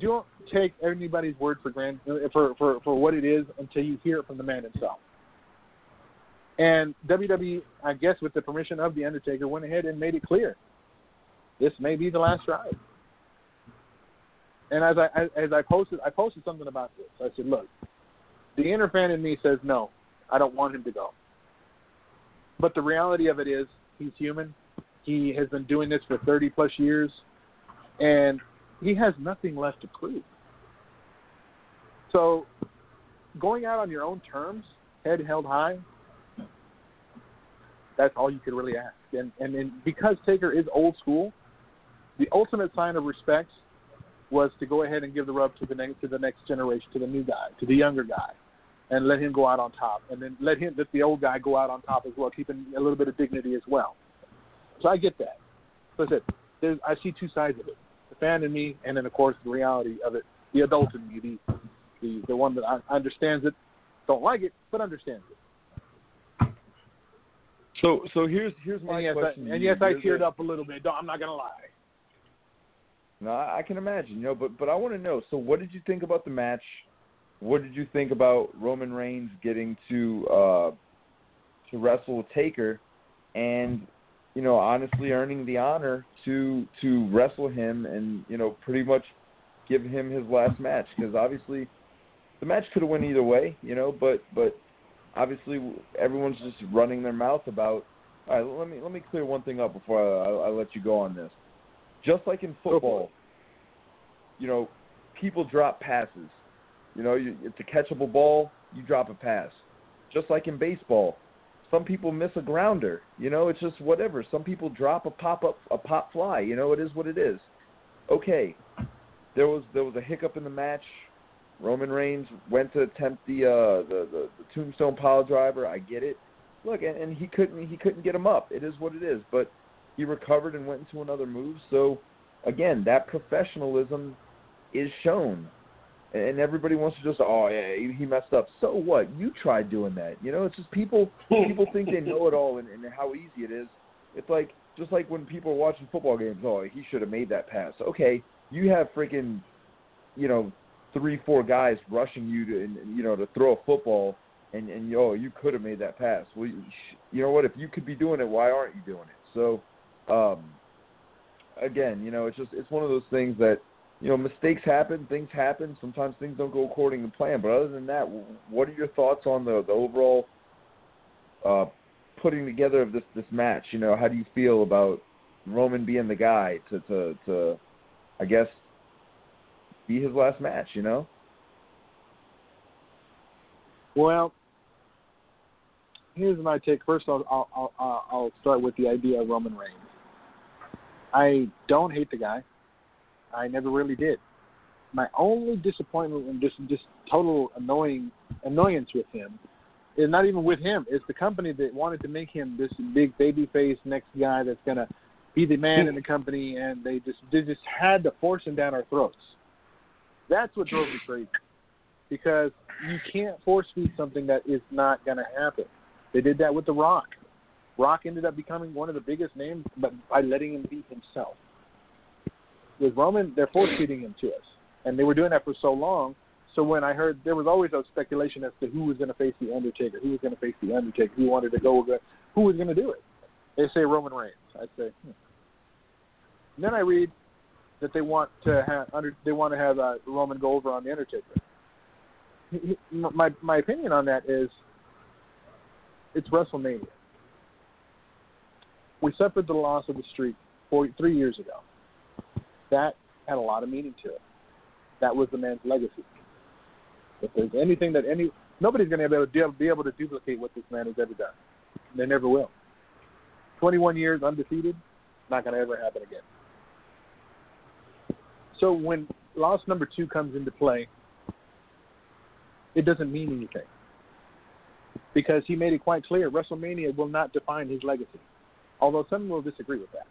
[SPEAKER 4] don't take anybody's word for granted for, for, for what it is until you hear it from the man himself. And WWE, I guess with the permission of The Undertaker, went ahead and made it clear this may be the last ride. And as I as I posted, I posted something about this. I said, look, the inner fan in me says no, I don't want him to go. But the reality of it is, he's human. He has been doing this for 30 plus years, and he has nothing left to prove. So, going out on your own terms, head held high, that's all you could really ask. And and, and because Taker is old school, the ultimate sign of respect was to go ahead and give the rub to the next to the next generation, to the new guy, to the younger guy, and let him go out on top, and then let him let the old guy go out on top as well, keeping a little bit of dignity as well. So I get that. So I said, there's, I see two sides of it: the fan in me, and then of course the reality of it, the adult in me, the the the one that understands it, don't like it, but understands it.
[SPEAKER 5] So so here's here's my
[SPEAKER 4] and yes,
[SPEAKER 5] question.
[SPEAKER 4] I, and yes, I teared up a little bit. I'm not gonna lie.
[SPEAKER 5] No, I can imagine. You know, but but I want to know. So, what did you think about the match? What did you think about Roman Reigns getting to uh, to wrestle Taker, and you know, honestly earning the honor to to wrestle him and you know pretty much give him his last match because obviously the match could have went either way, you know, but but obviously everyone's just running their mouth about. All right, let me let me clear one thing up before I, I, I let you go on this. Just like in football, you know, people drop passes. You know, you, it's a catchable ball, you drop a pass. Just like in baseball, some people miss a grounder. You know, it's just whatever. Some people drop a pop up a pop fly. You know, it is what it is. Okay, there was there was a hiccup in the match. Roman Reigns went to attempt the uh, the, the the tombstone pile driver. I get it. Look, and, and he couldn't he couldn't get him up. It is what it is. But he recovered and went into another move. So again, that professionalism is shown. And everybody wants to just oh yeah he messed up. So what? You tried doing that. You know, it's just people people think they know it all and, and how easy it is. It's like just like when people are watching football games. Oh, he should have made that pass. Okay, you have freaking, you know, three four guys rushing you to you know to throw a football and and yo you could have made that pass. Well, you, you know what? If you could be doing it, why aren't you doing it? So um, again, you know, it's just it's one of those things that you know mistakes happen, things happen. Sometimes things don't go according to plan. But other than that, what are your thoughts on the the overall uh, putting together of this this match? You know, how do you feel about Roman being the guy to to to I guess be his last match? You know.
[SPEAKER 4] Well, here's my take. First, I'll, I'll I'll I'll start with the idea of Roman Reigns. I don't hate the guy. I never really did. My only disappointment and just just total annoying annoyance with him is not even with him. It's the company that wanted to make him this big baby face next guy that's gonna be the man in the company, and they just they just had to force him down our throats. That's what drove me crazy because you can't force feed something that is not to happen. They did that with The Rock. Rock ended up becoming one of the biggest names, but by letting him be himself. With Roman, they're force feeding him to us, and they were doing that for so long. So when I heard there was always a speculation as to who was going to face the Undertaker, who was going to face the Undertaker, who wanted to go, who was going to do it. They say Roman Reigns. I say. Hmm. And then I read that they want to have under, they want to have uh, Roman go over on the Undertaker my my opinion on that is it's WrestleMania. We suffered the loss of the streak four, three years ago. That had a lot of meaning to it. That was the man's legacy. If there's anything that any nobody's going to be able to be able to duplicate what this man has ever done. They never will. 21 years undefeated, not going to ever happen again. So when loss number two comes into play, it doesn't mean anything. Because he made it quite clear WrestleMania will not define his legacy. Although some will disagree with that.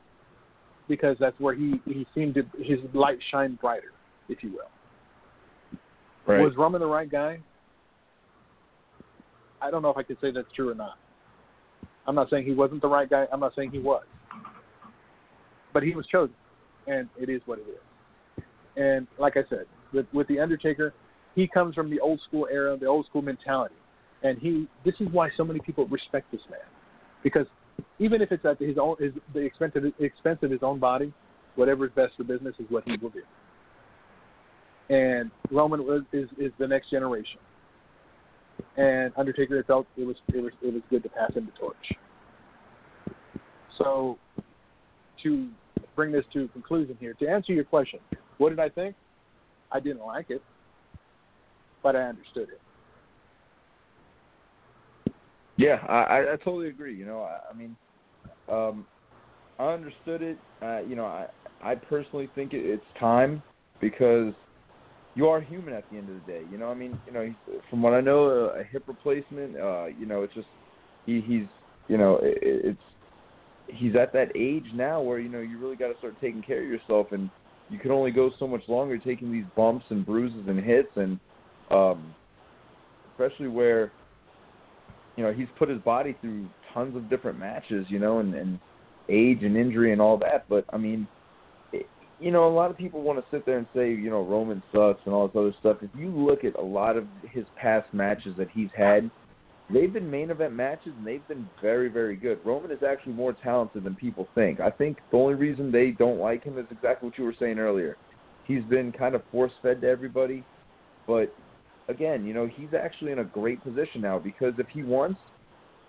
[SPEAKER 4] Because that's where he, he seemed to his light shined brighter, if you will.
[SPEAKER 5] Right.
[SPEAKER 4] Was Roman the right guy? I don't know if I could say that's true or not. I'm not saying he wasn't the right guy. I'm not saying he was, but he was chosen, and it is what it is. And like I said, with with the Undertaker, he comes from the old school era, the old school mentality, and he. This is why so many people respect this man, because even if it's at his own, his, the expense of, expense of his own body, whatever is best for business is what he will do. And Roman was, is is the next generation, and Undertaker felt it was it was it was good to pass him the torch. So, to bring this to a conclusion here, to answer your question, what did I think? I didn't like it, but I understood it.
[SPEAKER 5] Yeah, I, I totally agree. You know, I, I mean, um, I understood it. Uh, you know, I I personally think it, it's time because you are human at the end of the day. You know, I mean, you know, from what I know, a, a hip replacement. Uh, you know, it's just he he's you know it, it's he's at that age now where you know you really got to start taking care of yourself, and you can only go so much longer taking these bumps and bruises and hits, and um, especially where you know he's put his body through tons of different matches, you know, and, and age and injury and all that. But I mean, it, you know, a lot of people want to sit there and say, you know, Roman sucks and all this other stuff. If you look at a lot of his past matches that he's had, they've been main event matches and they've been very, very good. Roman is actually more talented than people think. I think the only reason they don't like him is exactly what you were saying earlier. He's been kind of force fed to everybody, but again, you know, he's actually in a great position now because if he wants,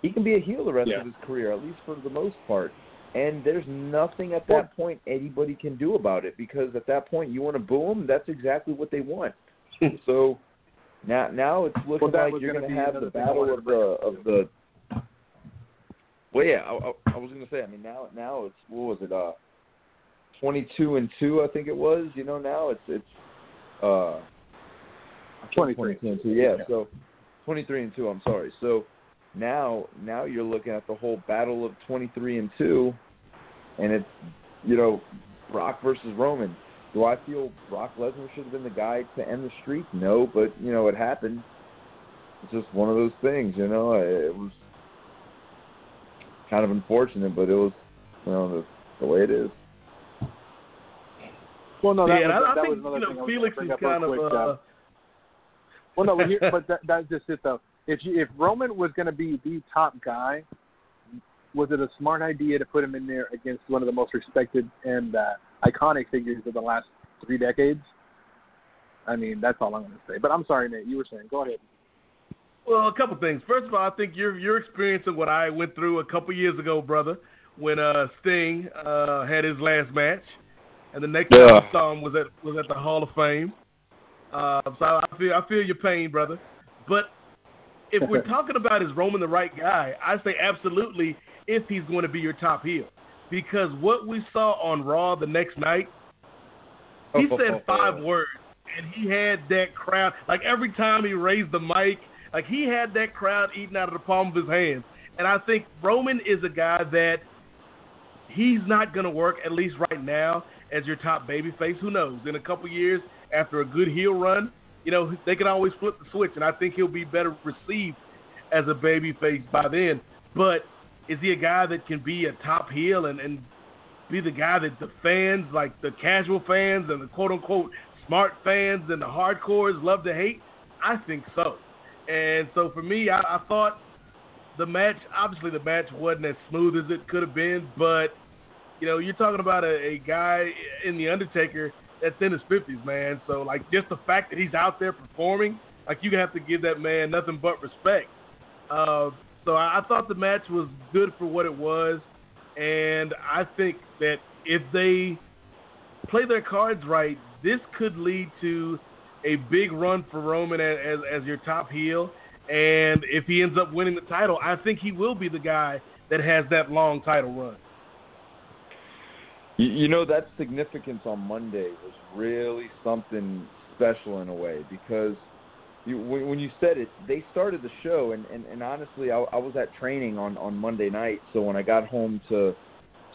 [SPEAKER 5] he can be a heel the rest
[SPEAKER 4] Yeah.
[SPEAKER 5] of his career, at least for the most part. And there's nothing at that point anybody can do about it because at that point you want to boo him. That's exactly what they want. <laughs> so now, now it's looking
[SPEAKER 4] Well,
[SPEAKER 5] like you're going to have the battle of the of the. Well, yeah, I, I, I was going to say. I mean, now now it's what was it? Uh, twenty-two and two, I think it was. You know, now it's it's. uh I think
[SPEAKER 4] 23.
[SPEAKER 5] and two. Yeah,
[SPEAKER 4] Yeah.
[SPEAKER 5] so twenty-three and two. I'm sorry. So now now you're looking at the whole battle of twenty-three and two, and it's you know Brock versus Roman. Do I feel Brock Lesnar should have been the guy to end the streak? No, but you know it happened. It's just one of those things, you know. It was kind of unfortunate, but it was you know the, the way it is.
[SPEAKER 4] Well, no, that
[SPEAKER 6] yeah,
[SPEAKER 4] was,
[SPEAKER 6] I, I think
[SPEAKER 4] was another
[SPEAKER 6] you
[SPEAKER 4] thing I
[SPEAKER 6] know
[SPEAKER 4] was
[SPEAKER 6] Felix is kind of.
[SPEAKER 4] quick,
[SPEAKER 6] uh,
[SPEAKER 4] Well, no, but, here, <laughs> but that, that's just it though. If you, if Roman was going to be the top guy, was it a smart idea to put him in there against one of the most respected and uh, iconic figures of the last three decades? I mean, that's all I'm going to say. But I'm sorry, Nate. You were saying. Go ahead.
[SPEAKER 6] Well, a couple things. First of all, I think you're you're experiencing what I went through a couple years ago, brother, when uh, Sting uh, had his last match, and the next
[SPEAKER 5] Yeah.
[SPEAKER 6] time I saw him was at was at the Hall of Fame. Uh, so I feel I feel your pain, brother. But if we're <laughs> talking about is Roman the right guy, I say absolutely if he's going to be your top heel, because what we saw on Raw the next night, he said five words, and he had that crowd. Like every time he raised the mic, like he had that crowd eating out of the palm of his hands. And I think Roman is a guy that he's not going to work at least right now as your top babyface. Who knows? In a couple years, after a good heel run, you know they can always flip the switch, and I think he'll be better received as a babyface by then. But is he a guy that can be a top heel and, and be the guy that the fans, like the casual fans and the quote unquote smart fans and the hardcores love to hate? I think so. And so for me, I, I thought the match, obviously the match wasn't as smooth as it could have been, but you know, you're talking about a, a guy in the Undertaker that's in his fifties, man. So like just the fact that he's out there performing, like you have to give that man nothing but respect. Uh, so I, I thought the match was good for what it was, and I think that if they play their cards right, this could lead to a big run for Roman as, as, as your top heel. And if he ends up winning the title, I think he will be the guy that has that long title run.
[SPEAKER 5] You, you know that significance on Monday was really something special in a way because you, when, when you said it, they started the show, and and, and honestly, I, I was at training on on Monday night, so when I got home to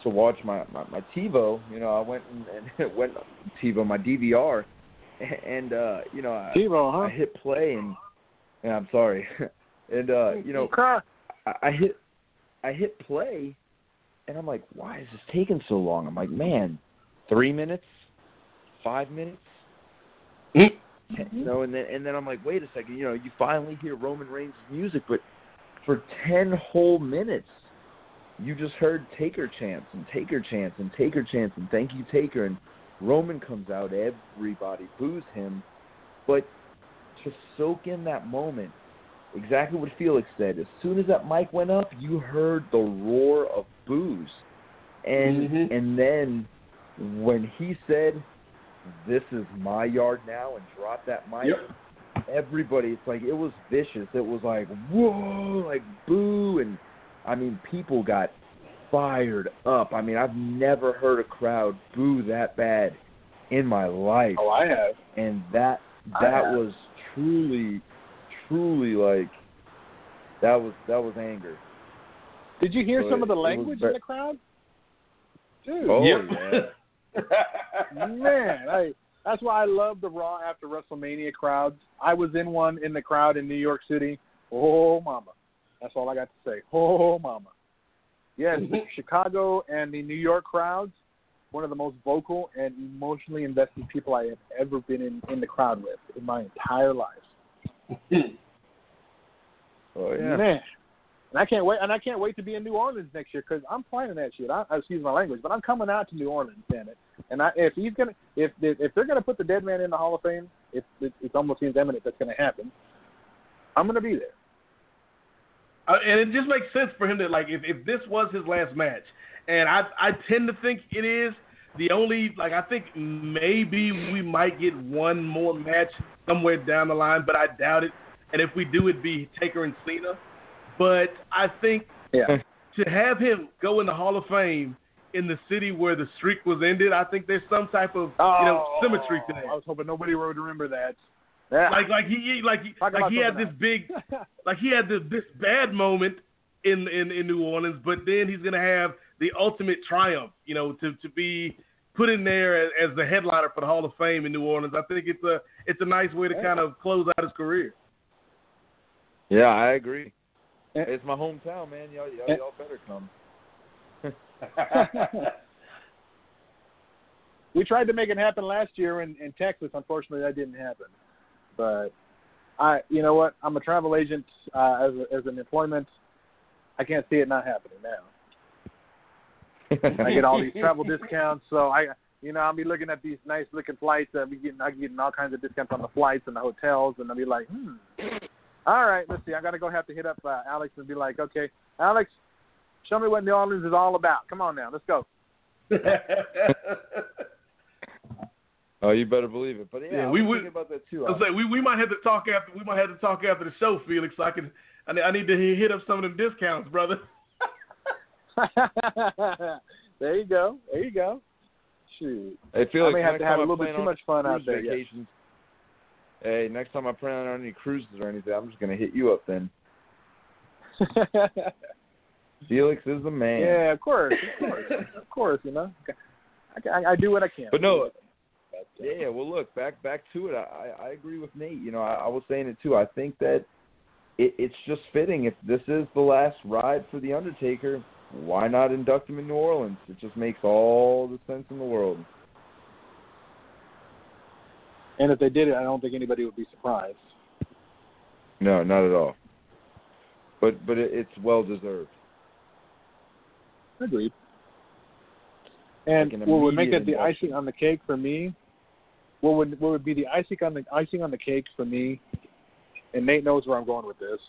[SPEAKER 5] to watch my my, my TiVo, you know, I went and, and <laughs> went TiVo my DVR, <laughs> and uh, you know, I,
[SPEAKER 4] TiVo, huh?
[SPEAKER 5] I hit play and yeah, I'm sorry, <laughs> and uh, you know, I, I hit I hit play, and I'm like, why is this taking so long? I'm like, man, three minutes, five minutes,
[SPEAKER 6] Mm.
[SPEAKER 5] ten, you know, and then and then I'm like, wait a second, you know, you finally hear Roman Reigns' music, but for ten whole minutes, you just heard Taker chance and Taker chance and Taker chance and thank you Taker, and Roman comes out, everybody boos him, but to soak in that moment, exactly what Felix said. As soon as that mic went up, you heard the roar of boos, and
[SPEAKER 6] Mhm.
[SPEAKER 5] and then when he said, "This is my yard now," and dropped that mic,
[SPEAKER 6] Yep.
[SPEAKER 5] everybody, it's like it was vicious. It was like whoa, like boo, and I mean people got fired up. I mean I've never heard a crowd boo that bad in my life
[SPEAKER 4] Oh, I have.
[SPEAKER 5] and that that was truly truly like that was that was anger
[SPEAKER 4] Did you hear
[SPEAKER 5] So
[SPEAKER 4] some of the language
[SPEAKER 5] ve-
[SPEAKER 4] in the crowd? Dude,
[SPEAKER 5] oh
[SPEAKER 6] Yep.
[SPEAKER 5] yeah <laughs>
[SPEAKER 4] man, I that's why I love the Raw after WrestleMania crowds. I was in one in the crowd in New York City. Oh mama. That's all I got to say. Oh mama. Yes, <laughs> Chicago and the New York crowds, one of the most vocal and emotionally invested people I have ever been in, in the crowd with in my entire life. <laughs>
[SPEAKER 5] oh yeah
[SPEAKER 4] Man. And I can't wait, and I can't wait to be in New Orleans next year because I'm planning that shit. I, excuse my language, but I'm coming out to New Orleans, damn it. And I, if he's gonna, if if they're gonna put the dead man in the Hall of Fame, it, it, it almost seems imminent that's gonna happen. I'm gonna be there.
[SPEAKER 6] Uh, and it just makes sense for him to like if, if this was his last match, and I I tend to think it is the only like I think maybe we might get one more match somewhere down the line, but I doubt it. And if we do, it'd be Taker and Cena. But I think
[SPEAKER 4] Yeah.
[SPEAKER 6] to have him go in the Hall of Fame in the city where the streak was ended, I think there's some type of you know oh, symmetry to that.
[SPEAKER 4] I was hoping nobody would remember that. Yeah.
[SPEAKER 6] Like like he like he,
[SPEAKER 4] Talk
[SPEAKER 6] like he had this big <laughs> like he had this this bad moment in in in New Orleans, but then he's gonna have the ultimate triumph, you know, to to be put in there as, as the headliner for the Hall of Fame in New Orleans. I think it's a it's a nice way to
[SPEAKER 4] Yeah.
[SPEAKER 6] kind of close out his career.
[SPEAKER 5] yeah I agree
[SPEAKER 4] And-
[SPEAKER 5] it's my hometown man y'all y'all,
[SPEAKER 4] And-
[SPEAKER 5] y'all better come <laughs>
[SPEAKER 4] we tried to make it happen last year in, in Texas. Unfortunately, that didn't happen. But I, you know what? I'm a travel agent uh, as a, as an employment. I can't see it not happening now. I get all these travel <laughs> discounts, so I, you know, I'll be looking at these nice looking flights. I'll be getting, I'll be getting all kinds of discounts on the flights and the hotels, and I'll be like, hmm. All right, let's see. I gotta go have to hit up uh, Alex and be like, okay, Alex, show me what New Orleans is all about. Come on now, let's go. <laughs>
[SPEAKER 5] oh you better believe it but yeah,
[SPEAKER 6] Yeah,
[SPEAKER 5] I
[SPEAKER 6] we
[SPEAKER 5] was
[SPEAKER 6] would-
[SPEAKER 5] about that too
[SPEAKER 6] I was like, we we might have to talk after we might have to talk after the show, Felix. So I can I need, I need to hit up some of them discounts, brother. <laughs> <laughs>
[SPEAKER 4] there you go. There you go. Shoot.
[SPEAKER 5] Hey, Felix,
[SPEAKER 4] I may have to have a little bit too much fun out
[SPEAKER 5] cruise
[SPEAKER 4] there. Yes.
[SPEAKER 5] vacations, Hey, next time I plan on any cruises or anything, I'm just gonna hit you up then. <laughs> Felix is the man.
[SPEAKER 4] yeah, of course, of course, of course. You know, I, I, I do what I can.
[SPEAKER 5] But no, yeah. Well, look back back to it. I I agree with Nate. You know, I, I was saying it too. I think that it, it's just fitting. If this is the last ride for the Undertaker, why not induct him in New Orleans? It just makes all the sense in the world.
[SPEAKER 4] And if they did it, I don't think anybody would be surprised.
[SPEAKER 5] No, not at all. But but it, it's well deserved.
[SPEAKER 4] Agreed. And
[SPEAKER 5] Like an
[SPEAKER 4] what would make
[SPEAKER 5] immediate
[SPEAKER 4] it the icing on the cake for me? What would what would be the icing on the icing on the cake for me? And Nate knows where I'm going with this.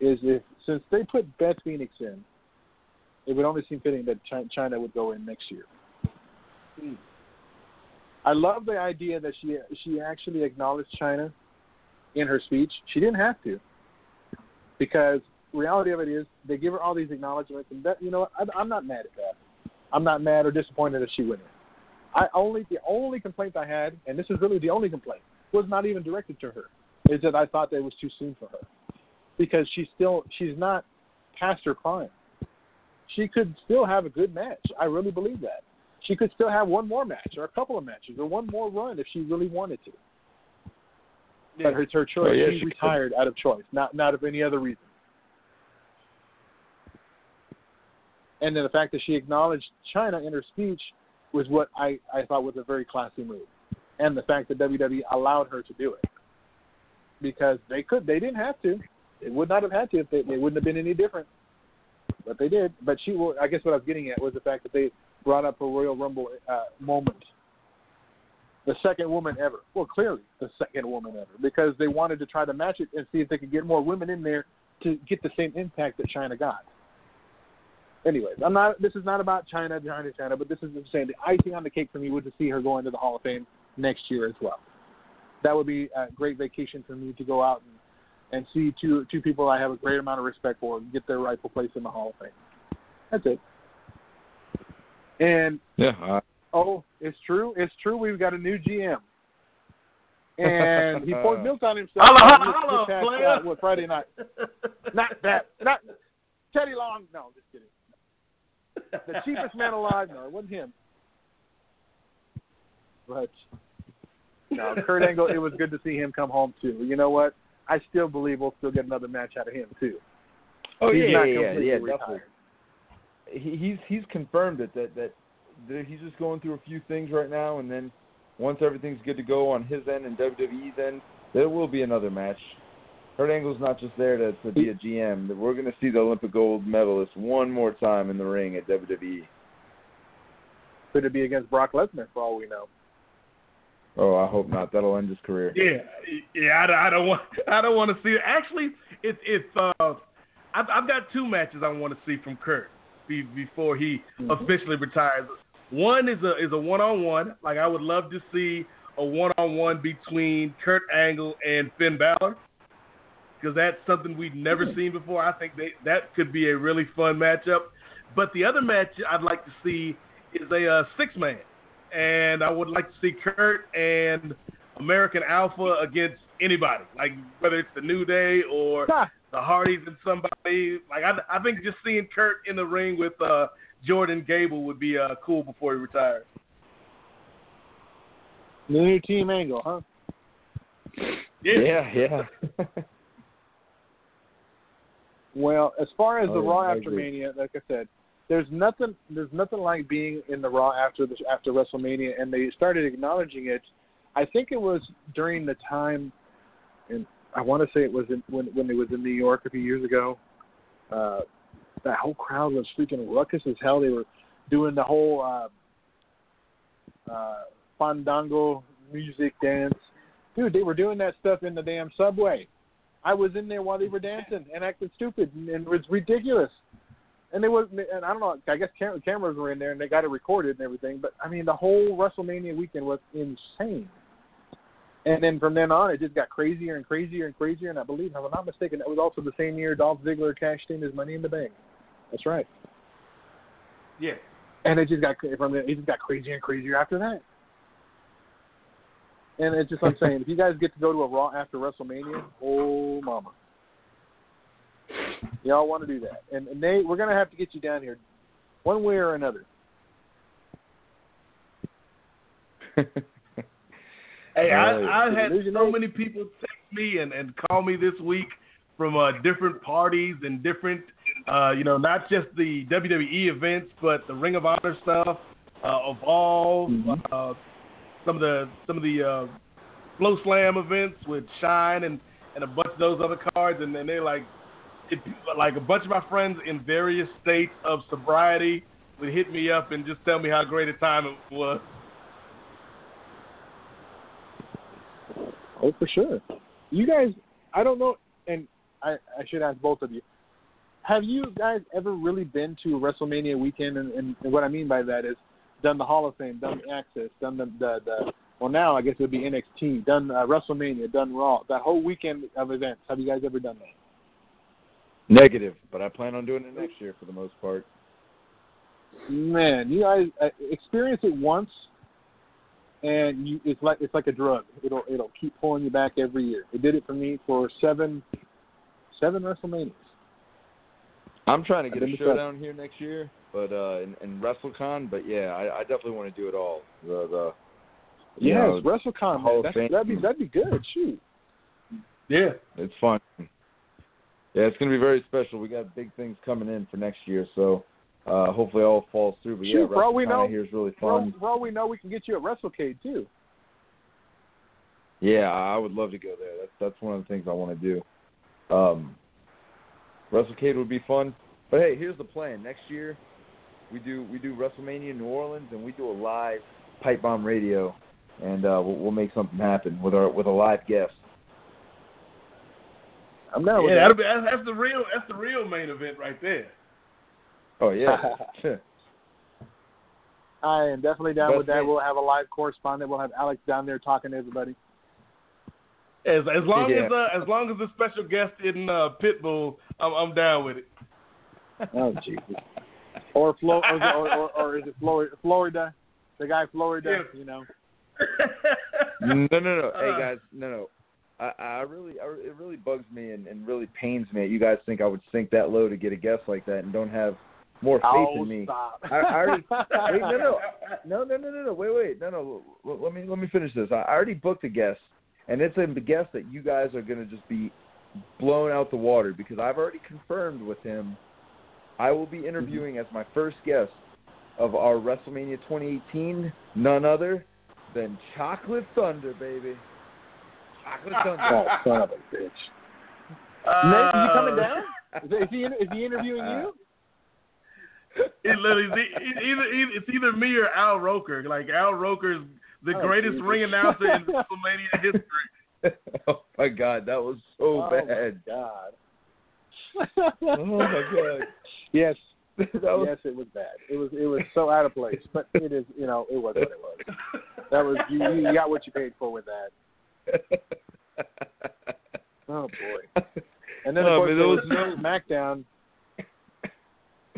[SPEAKER 4] Is if since they put Beth Phoenix in, it would only seem fitting that Chyna would go in next year. Hmm. I love the idea that she she actually acknowledged Chyna in her speech. She didn't have to, because reality of it is they give her all these acknowledgments, and that you know I, I'm not mad at that. I'm not mad or disappointed that she went in. I only the only complaint I had, and this is really the only complaint, was not even directed to her. Is that I thought that it was too soon for her, because she's still she's not past her prime. She could still have a good match. I really believe that. She could still have one more match or a couple of matches or one more run if she really wanted to. But it's her choice.
[SPEAKER 5] Oh, yeah,
[SPEAKER 4] she
[SPEAKER 5] she could.
[SPEAKER 4] retired out of choice, not not of any other reason. and then the fact that she acknowledged Chyna in her speech was what I I thought was a very classy move, and the fact that WWE allowed her to do it because they could they didn't have to, they would not have had to if they, they wouldn't have been any different, but they did. But she, well, I guess what I was getting at was the fact that they brought up a Royal Rumble uh, moment the second woman ever. Well, clearly the second woman ever because they wanted to try to match it and see if they could get more women in there to get the same impact that Chyna got. Anyways, I'm not. This is not about Chyna, Chyna, Chyna, but this is just saying the icing on the cake for me would to see her go into the Hall of Fame next year as well. That would be a great vacation for me to go out and and see two two people I have a great amount of respect for get their rightful place in the Hall of Fame. That's it. And
[SPEAKER 5] Yeah, uh,
[SPEAKER 4] Oh, it's true. It's true. We've got a new GM, and he poured milk on himself.
[SPEAKER 6] Holla,
[SPEAKER 4] on
[SPEAKER 6] holla,
[SPEAKER 4] this-
[SPEAKER 6] holla,
[SPEAKER 4] this past,
[SPEAKER 6] player.
[SPEAKER 4] uh, what, Friday night. Not that. Not Teddy Long. No, just kidding. The cheapest man alive. No, it wasn't him. But no, Kurt Angle. It was good to see him come home too. You know what? I still believe we'll still get another match out of him too.
[SPEAKER 5] oh
[SPEAKER 4] He's
[SPEAKER 5] yeah,
[SPEAKER 4] not
[SPEAKER 5] yeah, yeah, yeah, definitely. He, he's he's confirmed it that, that that he's just going through a few things right now, and then once everything's good to go on his end and WWE's end, there will be another match. Kurt Angle's not just there to, to be a GM. We're going to see the Olympic gold medalist one more time in the ring at. WWE.
[SPEAKER 4] Could it be against Brock Lesnar for all we know?
[SPEAKER 5] Oh, I hope not. That'll end his career.
[SPEAKER 6] Yeah, yeah. I, don't- I don't want. <laughs> I don't want to see it. Actually, it's it's. Uh, I've, I've got two matches I want to see from Kurt be, before he officially retires. One is a is a one on one. Like I would love to see a one on one between Kurt Angle and Finn Balor because that's something we've never seen before. I think they, that could be a really fun matchup. But the other match I'd like to see is a uh, six man, and I would like to see Kurt and American Alpha against anybody, like whether it's the New Day or! The Hardys and somebody. Like I, I think just seeing Kurt in the ring with uh, Jordan Gable would be uh, cool before he retires.
[SPEAKER 4] The new team angle, huh?
[SPEAKER 5] Yeah, yeah. <laughs>
[SPEAKER 4] Well, as far as the
[SPEAKER 5] Oh, yeah,
[SPEAKER 4] Raw
[SPEAKER 5] I
[SPEAKER 4] after
[SPEAKER 5] agree.
[SPEAKER 4] Mania, like I said, there's nothing there's nothing like being in the Raw after the after WrestleMania, and they started acknowledging it. I think it was during the time, and I want to say it was in, when when it was in New York a few years ago. Uh, that whole crowd was freaking ruckus as hell. They were doing the whole uh, uh, fandango music dance. Dude, they were doing that stuff in the damn subway. I was in there while they were dancing and acting stupid, and, and it was ridiculous. And they was, and I don't know. I guess cam- cameras were in there, and they got it recorded and everything. But I mean, the whole WrestleMania weekend was insane. And then from then on, it just got crazier and crazier and crazier. And I believe, if I'm not mistaken, that was also the same year Dolph Ziggler cashed in his Money in the Bank. That's right.
[SPEAKER 6] Yeah.
[SPEAKER 4] And it just got from it just got crazier and crazier after that. And it's just I'm saying, if you guys get to go to a Raw after WrestleMania, oh mama, y'all want to do that. And, and Nate, we're gonna have to get you down here, one way or another. <laughs>
[SPEAKER 6] Hey, I, I had so many people text me and, and call me this week from uh, different parties and different, uh, you know, not just the WWE events, but the Ring of Honor stuff, uh, Evolve, uh, some of the some of the uh, FloSlam events with Shine and, and a bunch of those other cards, and then they're like, it, like a bunch of my friends in various states of sobriety would hit me up and just tell me how great a time it was.
[SPEAKER 4] Oh, for sure. You guys, I don't know, and I, I should ask both of you. Have you guys ever really been to WrestleMania weekend? And, and, and what I mean by that is done the Hall of Fame, done the Access, done the the, the well now I guess it would be NXT, done uh, WrestleMania, done Raw, that whole weekend of events. Have you guys ever done that?
[SPEAKER 5] Negative, but I plan on doing it next year for the most part.
[SPEAKER 4] Man, you guys uh, experience it once, and you, it's like it's like a drug. It'll it'll keep pulling you back every year. It did it for me for seven seven WrestleManias.
[SPEAKER 5] I'm trying to get a
[SPEAKER 4] been to
[SPEAKER 5] showdown here next year, but uh, in, in WrestleCon. But yeah, I, I definitely want to do it all. The the you
[SPEAKER 4] Yes,
[SPEAKER 5] know,
[SPEAKER 4] WrestleCon,
[SPEAKER 5] Hall
[SPEAKER 4] man.
[SPEAKER 5] of
[SPEAKER 4] That's,
[SPEAKER 5] Fame.
[SPEAKER 4] that'd be that'd be good. Shoot.
[SPEAKER 6] Yeah.
[SPEAKER 5] it's fun. Yeah, it's gonna be very special. We got big things coming in for next year, so uh, hopefully all falls through. But
[SPEAKER 4] Shoot,
[SPEAKER 5] yeah,
[SPEAKER 4] for all we know-
[SPEAKER 5] here is really fun.
[SPEAKER 4] for all we know, we can get you at WrestleCade too.
[SPEAKER 5] Yeah, I would love to go there. That's that's one of the things I want to do. Um, WrestleCade would be fun. But hey, here's the plan. Next year, we do we do WrestleMania New Orleans, and we do a live Pipe Bomb Radio, and uh, we'll, we'll make something happen with our with a live guest.
[SPEAKER 4] I'm down with
[SPEAKER 6] yeah,
[SPEAKER 4] that.
[SPEAKER 6] that'll be, that's, that's the real that's the real main event right there.
[SPEAKER 5] Oh yeah, <laughs>
[SPEAKER 4] I am definitely down
[SPEAKER 5] Best
[SPEAKER 4] with that.
[SPEAKER 5] man.
[SPEAKER 4] We'll have a live correspondent. We'll have Alex down there talking to everybody.
[SPEAKER 6] As as long
[SPEAKER 5] Yeah.
[SPEAKER 6] as uh, as long as the special guest in uh, Pitbull, I'm I'm down with it.
[SPEAKER 4] Oh Jesus. <laughs> Or Flo, or, or, or, or is it Flo Rida? Florida, the guy Flo Rida.
[SPEAKER 6] Yeah.
[SPEAKER 4] You know. <laughs>
[SPEAKER 5] no, no, no. Hey
[SPEAKER 6] Uh.
[SPEAKER 5] guys, no, no. I, I really, I, it really bugs me and, and really pains me that you guys think I would sink that low to get a guest like that and don't have more faith
[SPEAKER 4] oh,
[SPEAKER 5] in me.
[SPEAKER 4] stop.
[SPEAKER 5] I, I already, <laughs> wait, no, no, no, no, no, no, no. Wait, wait, no, no. Let, me let me finish this. I already booked a guest, and it's a guest that you guys are gonna just be blown out the water because I've already confirmed with him. I will be interviewing as my first guest of our WrestleMania 2018, none other than Chocolate Thunder, baby. Chocolate
[SPEAKER 4] Oh,
[SPEAKER 5] Thunder. <laughs>
[SPEAKER 4] son of a bitch.
[SPEAKER 6] Uh,
[SPEAKER 4] Nate, <laughs> is he coming down? Is, is he is he interviewing you?
[SPEAKER 6] It literally it, either, either it's either me or Al Roker. Like Al Roker's the
[SPEAKER 4] Oh,
[SPEAKER 6] greatest
[SPEAKER 4] Jesus.
[SPEAKER 6] ring announcer in WrestleMania history. <laughs> <laughs>
[SPEAKER 5] oh my God, that was so
[SPEAKER 4] oh
[SPEAKER 5] bad.
[SPEAKER 4] my God.
[SPEAKER 5] Oh my God. <laughs>
[SPEAKER 4] Yes,
[SPEAKER 5] that was
[SPEAKER 4] yes, it was bad. It was it was so out of place, but it is you know it was what it was. That was you, you got what you paid for with that. Oh boy. And then of
[SPEAKER 5] Oh,
[SPEAKER 4] course
[SPEAKER 5] man,
[SPEAKER 4] there was
[SPEAKER 5] was no-
[SPEAKER 4] SmackDown.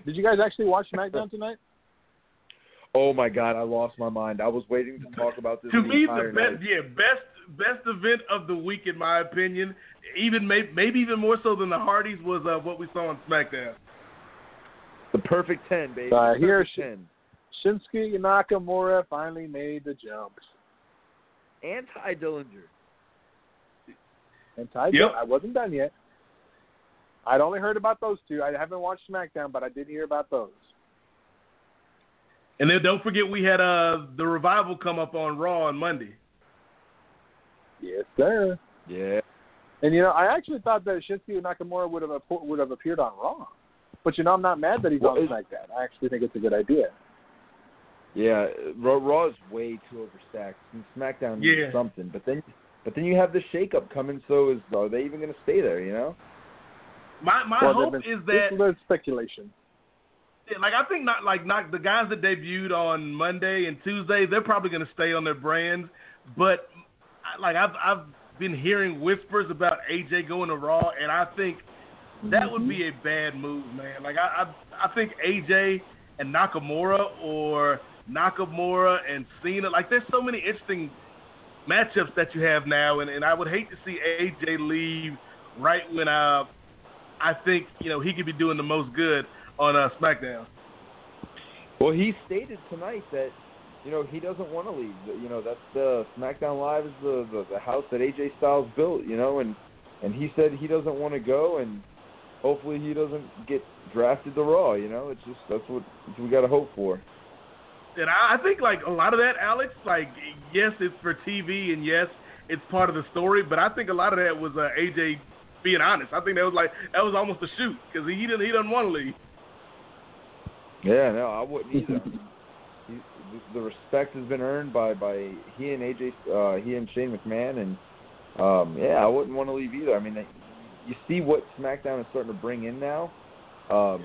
[SPEAKER 4] Did you guys actually watch SmackDown tonight?
[SPEAKER 5] Oh my God, I lost my mind. I was waiting to talk about this
[SPEAKER 6] to
[SPEAKER 5] the
[SPEAKER 6] me, the best,
[SPEAKER 5] night.
[SPEAKER 6] yeah, best best event of the week in my opinion. Even may, maybe even more so than the Hardys was uh, what we saw on SmackDown.
[SPEAKER 5] The perfect ten, baby.
[SPEAKER 4] Uh,
[SPEAKER 5] The
[SPEAKER 4] here
[SPEAKER 5] perfect
[SPEAKER 4] she-
[SPEAKER 5] ten.
[SPEAKER 4] Shinsuke Nakamura finally made the jump.
[SPEAKER 5] Anti Dillinger.
[SPEAKER 4] And Ty,
[SPEAKER 6] Yep.
[SPEAKER 4] I wasn't done yet. I'd only heard about those two. I haven't watched SmackDown, but I did hear about those.
[SPEAKER 6] And then don't forget we had uh the revival come up on Raw on Monday.
[SPEAKER 4] Yes, sir.
[SPEAKER 5] Yeah.
[SPEAKER 4] And you know, I actually thought that Shinsuke Nakamura would have appo- would have appeared on Raw. But you know, I'm not mad that he's
[SPEAKER 5] Well,
[SPEAKER 4] on
[SPEAKER 5] is-
[SPEAKER 4] SmackDown. I actually think it's a good idea.
[SPEAKER 5] Yeah, Raw, Raw is way too overstacked. And SmackDown
[SPEAKER 6] Yeah.
[SPEAKER 5] needs something, but then, but then you have the shakeup coming. So is are they even going to stay there? You know?
[SPEAKER 6] My my
[SPEAKER 4] well,
[SPEAKER 6] hope
[SPEAKER 4] been,
[SPEAKER 6] is that
[SPEAKER 4] there's speculation.
[SPEAKER 6] Yeah, like I think not like not the guys that debuted on Monday and Tuesday, they're probably going to stay on their brands. But like I've I've been hearing whispers about AJ going to Raw, and I think that would be a bad move, man. Like I I, I think AJ and Nakamura or Nakamura and Cena, like there's so many interesting matchups that you have now, and, and I would hate to see AJ leave right when uh I think you know he could be doing the most good on uh, SmackDown.
[SPEAKER 5] Well, he stated tonight that you know he doesn't want to leave. You know that's the SmackDown Live is the, the the house that AJ Styles built. You know, and and he said he doesn't want to go, and hopefully he doesn't get drafted to Raw. You know, it's just that's what that's what we got to hope for.
[SPEAKER 6] And I, I think like a lot of that, Alex, like yes, it's for TV, and yes, it's part of the story. But I think a lot of that was uh, AJ being honest. I think that was like that was almost a shoot because he didn't he doesn't want to leave.
[SPEAKER 5] Yeah, no, I wouldn't either. <laughs> he, the- the respect has been earned by by he and AJ, uh, he and Shane McMahon, and um, yeah, I wouldn't want to leave either. I mean, you see what SmackDown is starting to bring in now. Um,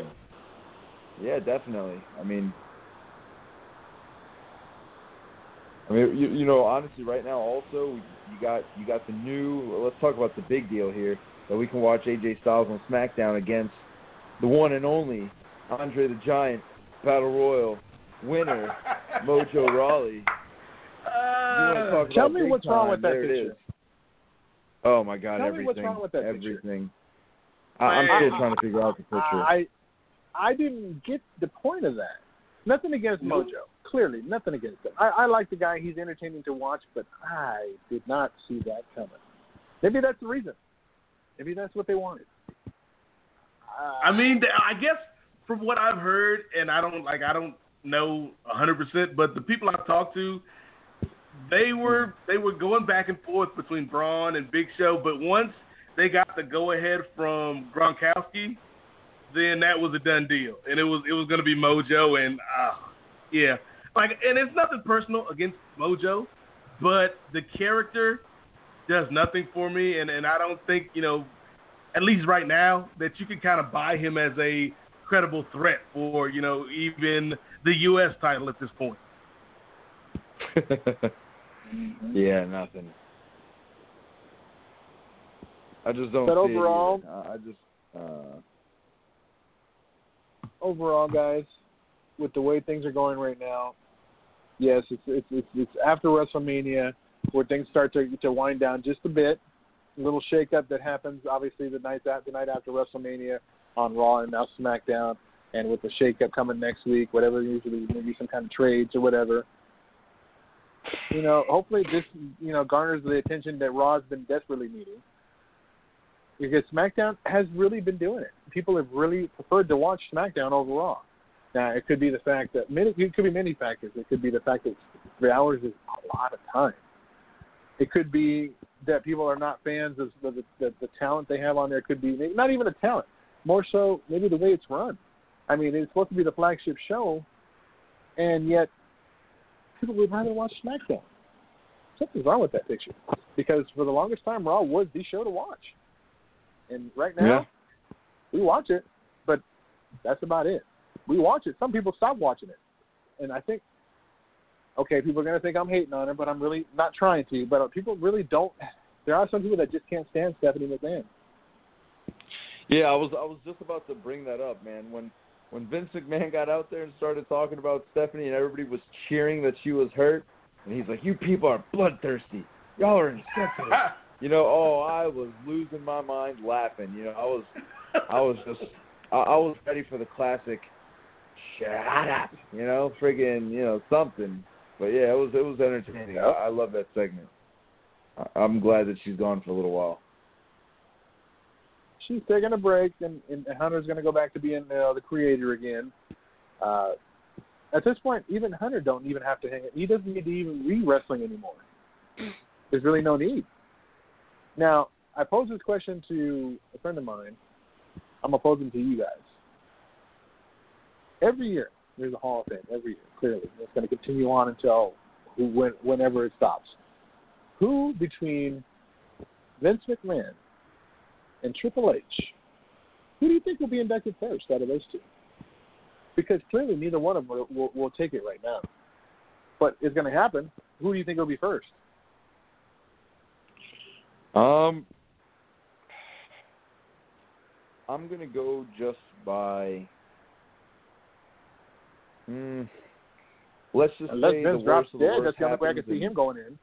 [SPEAKER 5] yeah, definitely. I mean, I mean, you, you know, honestly, right now, also you got you got the new. Let's talk about the big deal here that we can watch AJ Styles on SmackDown against the one and only Andre the Giant Battle Royal winner <laughs> Mojo Rawley.
[SPEAKER 6] Uh,
[SPEAKER 4] Tell me
[SPEAKER 5] big
[SPEAKER 4] what's wrong with that
[SPEAKER 5] there it
[SPEAKER 4] picture.
[SPEAKER 5] is. Oh my God!
[SPEAKER 4] Tell me
[SPEAKER 5] everything,
[SPEAKER 4] what's wrong with that picture.
[SPEAKER 5] everything. I, I'm still
[SPEAKER 6] I-
[SPEAKER 5] trying to figure out the picture.
[SPEAKER 4] I I didn't get the point of that. Nothing against Mojo. Clearly, nothing against him. I, I like the guy. He's entertaining to watch, but I did not see that coming. Maybe that's the reason. Maybe that's what they wanted. Uh,
[SPEAKER 6] I mean, I guess from what I've heard, and I don't like I don't know hundred percent, but the people I've talked to, they were they were going back and forth between Braun and Big Show, but once they got the go ahead from Gronkowski, then that was a done deal, and it was it was going to be Mojo, and uh, yeah, like and it's nothing personal against Mojo, but the character does nothing for me, and and I don't think you know, at least right now, that you can kind of buy him as a credible threat for you know even the U.S. title at this point. <laughs>
[SPEAKER 5] yeah, nothing. I just don't.
[SPEAKER 4] But
[SPEAKER 5] see
[SPEAKER 4] overall-
[SPEAKER 5] it. I I just. Uh,
[SPEAKER 4] overall, guys, with the way things are going right now, yes, it's it's it's, it's after WrestleMania where things start to to wind down just a bit. A little shakeup that happens, obviously, the night that the night after WrestleMania on Raw and now SmackDown, and with the shakeup coming next week, whatever usually maybe some kind of trades or whatever. You know, hopefully this you know garners the attention that Raw's been desperately needing. Because SmackDown has really been doing it. People have really preferred to watch SmackDown over Raw. Now it could be the fact that many it could be many factors. It could be the fact that three hours is a lot of time. It could be that people are not fans of the the, the talent they have on there. Could be not even the talent, more so maybe the way it's run. I mean, it's supposed to be the flagship show, and yet people would rather watch SmackDown. Something's wrong with that picture because for the longest time, Raw was the show to watch, and right now
[SPEAKER 5] Yeah.
[SPEAKER 4] we watch it, but that's about it. We watch it. Some people stop watching it, and I think, okay, people are going to think I'm hating on her, but I'm really not trying to. But uh, people really don't. There are some people that just can't stand Stephanie McMahon.
[SPEAKER 5] Yeah, I was I was just about to bring that up, man. When when Vince McMahon got out there and started talking about Stephanie and everybody was cheering that she was hurt, and he's like, "You people are bloodthirsty. Y'all are insensitive." <laughs> you know, oh, I was losing my mind laughing. You know, I was I was just I, I was ready for the classic shut up, you know, friggin', you know, something. But yeah, it was it was entertaining. I, I love that segment. I, I'm glad that she's gone for a little while.
[SPEAKER 4] She's taking a break, and, and Hunter's going to go back to being uh, the creator again. Uh, at this point, even Hunter don't even have to hang it. He doesn't need to even be wrestling anymore. There's really no need. Now, I posed this question to a friend of mine. I'm gonna pose it to you guys. Every year, there's a Hall of Fame. Every year, clearly, it's going to continue on until when, whenever it stops. Who between Vince McMahon and Triple H, who do you think will be inducted first out of those two? Because clearly, neither one of them will, will, will take it right now. But it's going to happen. Who do you think will be first?
[SPEAKER 5] Um, I'm gonna go just by. Mm, let's just
[SPEAKER 4] Unless
[SPEAKER 5] say
[SPEAKER 4] Vince
[SPEAKER 5] the
[SPEAKER 4] drops
[SPEAKER 5] worst the
[SPEAKER 4] dead, that's the only way I can see him going in.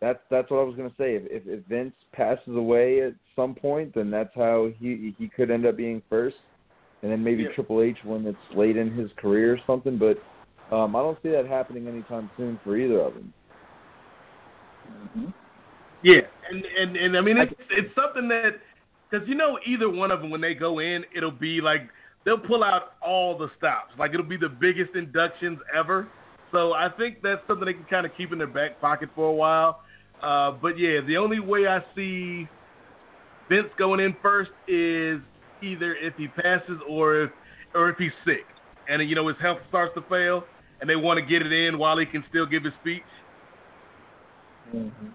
[SPEAKER 5] That's that's what I was gonna say. If, if if Vince passes away at some point, then that's how he he could end up being first, and then maybe
[SPEAKER 6] Yeah.
[SPEAKER 5] Triple H when it's late in his career or something. But um, I don't see that happening anytime soon for either of them.
[SPEAKER 6] Yeah, and and and I mean it's it's something that because you know either one of them when they go in it'll be like they'll pull out all the stops like it'll be the biggest inductions ever. So I think that's something they can kind of keep in their back pocket for a while. Uh, but yeah, the only way I see Vince going in first is either if he passes or if or if he's sick and you know his health starts to fail and they want to get it in while he can still give his speech.
[SPEAKER 4] Mm-hmm.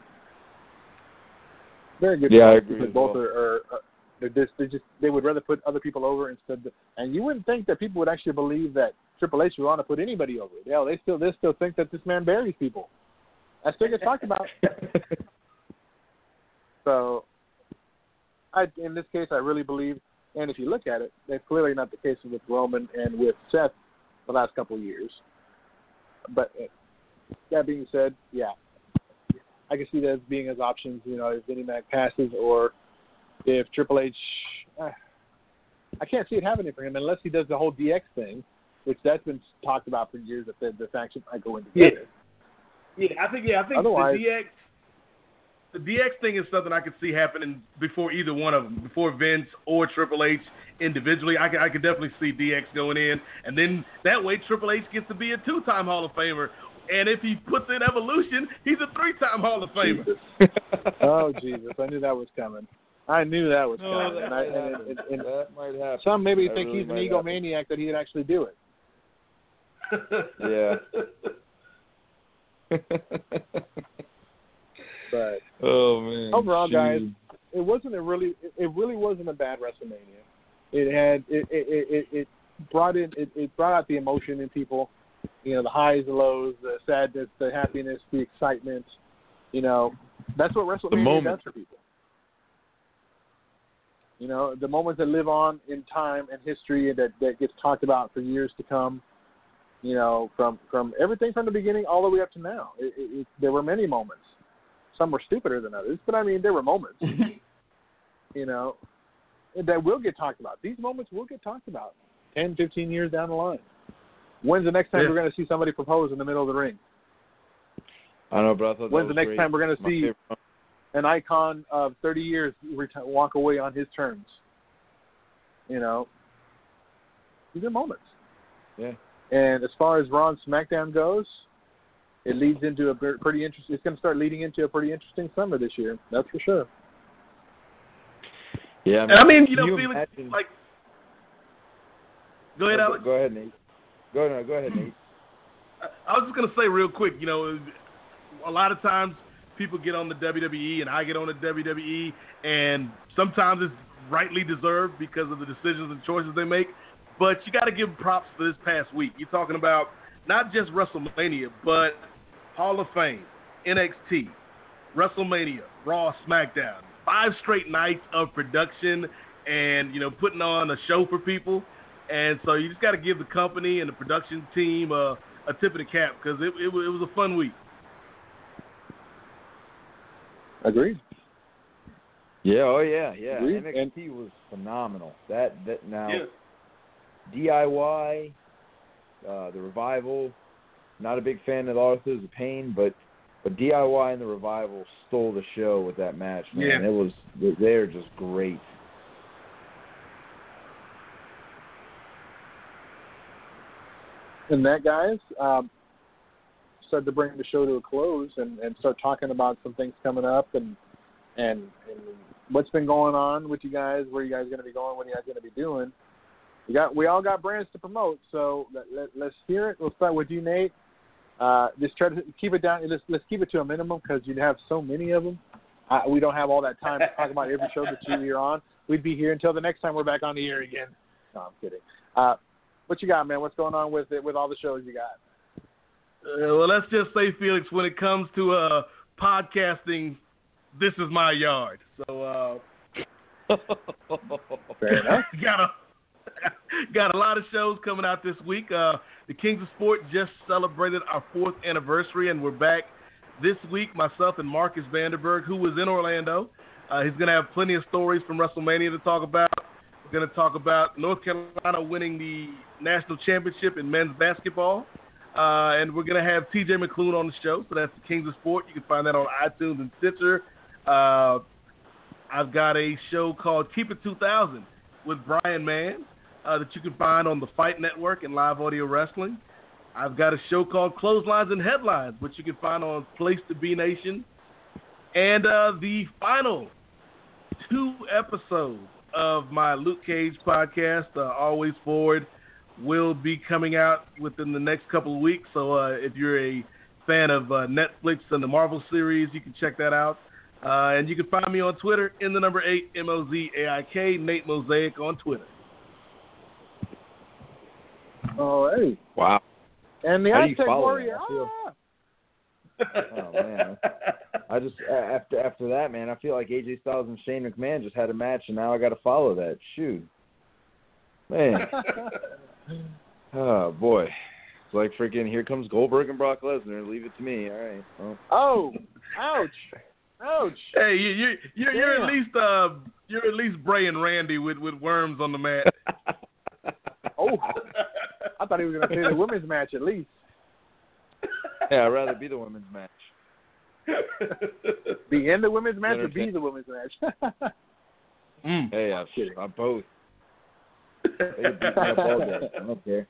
[SPEAKER 4] Very good.
[SPEAKER 5] Yeah, I agree
[SPEAKER 4] because both
[SPEAKER 5] well.
[SPEAKER 4] are, are uh, they're just they just they would rather put other people over instead. Of, and you wouldn't think that people would actually believe that Triple H would want to put anybody over. Yeah, they still they still think that this man buries people. That still gets talked about. <laughs> So, I in this case, I really believe, and if you look at it, that's clearly not the case with Roman and with Seth the last couple of years. But uh, that being said, yeah, I can see that as being as options. You know, if Vinnie Mac passes, or if Triple H. Uh, I can't see it happening for him unless he does the whole DX thing, which that's been talked about for years that the, the faction might go in
[SPEAKER 6] Yeah. Yeah, I think yeah, I think
[SPEAKER 4] Otherwise-
[SPEAKER 6] the DX the DX thing is something I could see happening before either one of them, before Vince or Triple H individually. I could, I could definitely see DX going in, and then that way Triple H gets to be a two-time Hall of Famer. And if he puts in Evolution, he's a three-time Hall of Famer. <laughs>
[SPEAKER 4] oh Jesus! I knew that was coming. I knew that was
[SPEAKER 5] Oh,
[SPEAKER 4] coming. and I, and, and, and
[SPEAKER 5] that might happen.
[SPEAKER 4] some maybe
[SPEAKER 5] That
[SPEAKER 4] think
[SPEAKER 5] really
[SPEAKER 4] he's an
[SPEAKER 5] might
[SPEAKER 4] egomaniac that he'd actually do it. Yeah. <laughs> but
[SPEAKER 5] oh man.
[SPEAKER 4] Overall, guys, it wasn't a really it really wasn't a bad WrestleMania. It had it it it, it brought in it, it brought out the emotion in people, you know, the highs, the lows, the sadness, the happiness, the excitement. You know, that's what WrestleMania does for people. You know, the moments that live on in time and history that that gets talked about for years to come. You know, from from everything from the beginning all the way up to now. It, it, it, there were many moments. Some were stupider than others, but I mean, there were moments <laughs> you know, that will get talked about. These moments will get talked about 10, 15 years down the line. When's the next time
[SPEAKER 6] Yeah.
[SPEAKER 4] we're going to see somebody propose in the middle of the ring?
[SPEAKER 5] I know, but I thought that
[SPEAKER 4] When's
[SPEAKER 5] was
[SPEAKER 4] the next
[SPEAKER 5] great.
[SPEAKER 4] time we're going to
[SPEAKER 5] My
[SPEAKER 4] see
[SPEAKER 5] favorite one.
[SPEAKER 4] An icon of 30 years reti- walk away on his terms? You know, these are moments.
[SPEAKER 5] Yeah.
[SPEAKER 4] And as far as Raw and SmackDown goes, it leads into a pretty interesting. It's going to start leading into a pretty interesting summer this year. That's for sure.
[SPEAKER 5] Yeah.
[SPEAKER 6] And I mean, you
[SPEAKER 5] can
[SPEAKER 6] know, Felix,
[SPEAKER 5] imagine-
[SPEAKER 6] like, go ahead, Alex.
[SPEAKER 5] Go ahead, Nate. Go no, go ahead, Nate.
[SPEAKER 6] I was just gonna say real quick, you know, a lot of times people get on the WWE and I get on the WWE, and sometimes it's rightly deserved because of the decisions and choices they make. But you got to give props to this past week. You're talking about not just WrestleMania, but Hall of Fame, NXT, WrestleMania, Raw, SmackDown, five straight nights of production and you know putting on a show for people. And so you just got to give the company and the production team a, a tip of the cap because it, it, it was a fun week.
[SPEAKER 4] Agreed.
[SPEAKER 5] Yeah, oh yeah, yeah.
[SPEAKER 4] Agreed.
[SPEAKER 5] NXT was phenomenal. That that now
[SPEAKER 6] Yeah.
[SPEAKER 5] DIY, uh, the revival. Not a big fan of Arthur's Pain, but but DIY and the revival stole the show with that match. Man,
[SPEAKER 6] Yeah.
[SPEAKER 5] it was they're just great.
[SPEAKER 4] and that guys um, start to bring the show to a close and, and start talking about some things coming up and and and what's been going on with you guys, where you guys going to be going, what you guys going to be doing. We got we all got brands to promote, so let, let, let's hear it. We'll start with you, Nate. Uh, just try to keep it down. Let's let's keep it to a minimum because you have so many of them. Uh, we don't have all that time to talk about every show that you're on. We'd be here until the next time we're back on the air again. No, I'm kidding. Uh, what you got, man? What's going on with it with all the shows you got?
[SPEAKER 6] Uh, well, let's just say, Felix, when it comes to uh, podcasting, this is my yard. So uh, <laughs> <laughs> got a <laughs> got a lot of shows coming out this week. Uh, the Kings of Sport just celebrated our fourth anniversary, and we're back this week. Myself and Marcus Vanderberg, who was in Orlando, uh, he's going to have plenty of stories from WrestleMania to talk about. We're going to talk about North Carolina winning the national championship in men's basketball. Uh, and we're going to have TJ McClune on the show. So that's the Kings of Sport. You can find that on iTunes and Stitcher. Uh, I've got a show called Keep It 2000 with Brian Mann uh, that you can find on the Fight Network and Live Audio Wrestling. I've got a show called Clotheslines and Headlines, which you can find on Place to Be Nation. And uh, the final two episodes of my Luke Cage podcast, Always Forward, will be coming out within the next couple of weeks. So uh, if you're a fan of uh, Netflix and the Marvel series, you can check that out. Uh, and you can find me on Twitter in the number eight M O Z A I K Nate Mosaic on Twitter.
[SPEAKER 4] All right.
[SPEAKER 5] Wow.
[SPEAKER 4] And the
[SPEAKER 5] How do you
[SPEAKER 4] Aztec
[SPEAKER 5] follow
[SPEAKER 4] Warrior.
[SPEAKER 5] that? I feel-
[SPEAKER 4] ah! <laughs>
[SPEAKER 5] Oh man. I just after after that, man, I feel like AJ Styles and Shane McMahon just had a match, and now I got to follow that. Shoot, man. <laughs> oh boy, it's like freaking here comes Goldberg and Brock Lesnar. Leave it to me. All right. Well,
[SPEAKER 4] oh, ouch, ouch.
[SPEAKER 6] Hey, you, you, you're, you're at least uh, you're at least Bray and Randy with, with worms on the mat. <laughs>
[SPEAKER 4] Oh, I thought he was going to say the women's match at least.
[SPEAKER 5] yeah, I'd rather be the women's match.
[SPEAKER 4] Be in the women's match or be the women's match? <laughs>
[SPEAKER 6] Mm.
[SPEAKER 5] Hey, I'm, I'm both. They beat me up all day. <laughs> I don't care.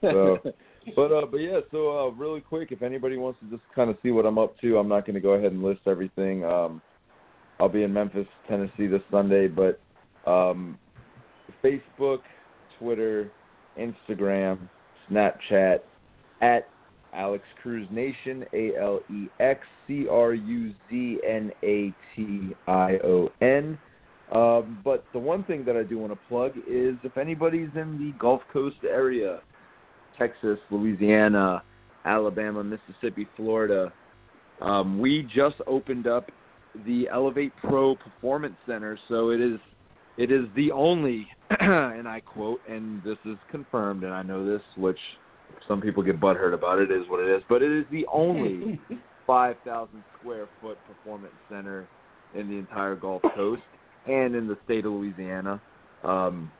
[SPEAKER 5] So, <laughs> but uh, but yeah. So uh, really quick, if anybody wants to just kind of see what I'm up to, I'm not going to go ahead and list everything. Um, I'll be in Memphis, Tennessee this Sunday, but um, Facebook, Twitter, Instagram, Snapchat at Alex Cruz Nation, A L E X C R U Z N A T I O N. Um, but the one thing that I do want to plug is if anybody's in the Gulf Coast area, Texas, Louisiana, Alabama, Mississippi, Florida, um, we just opened up the Elevate Pro Performance Center. So it is it is the only, <clears throat> and I quote, and this is confirmed, and I know this, which some people get butthurt about. It is what it is, but it is the only <laughs> 5,000 square foot performance center in the entire Gulf Coast and in the state of Louisiana. Um,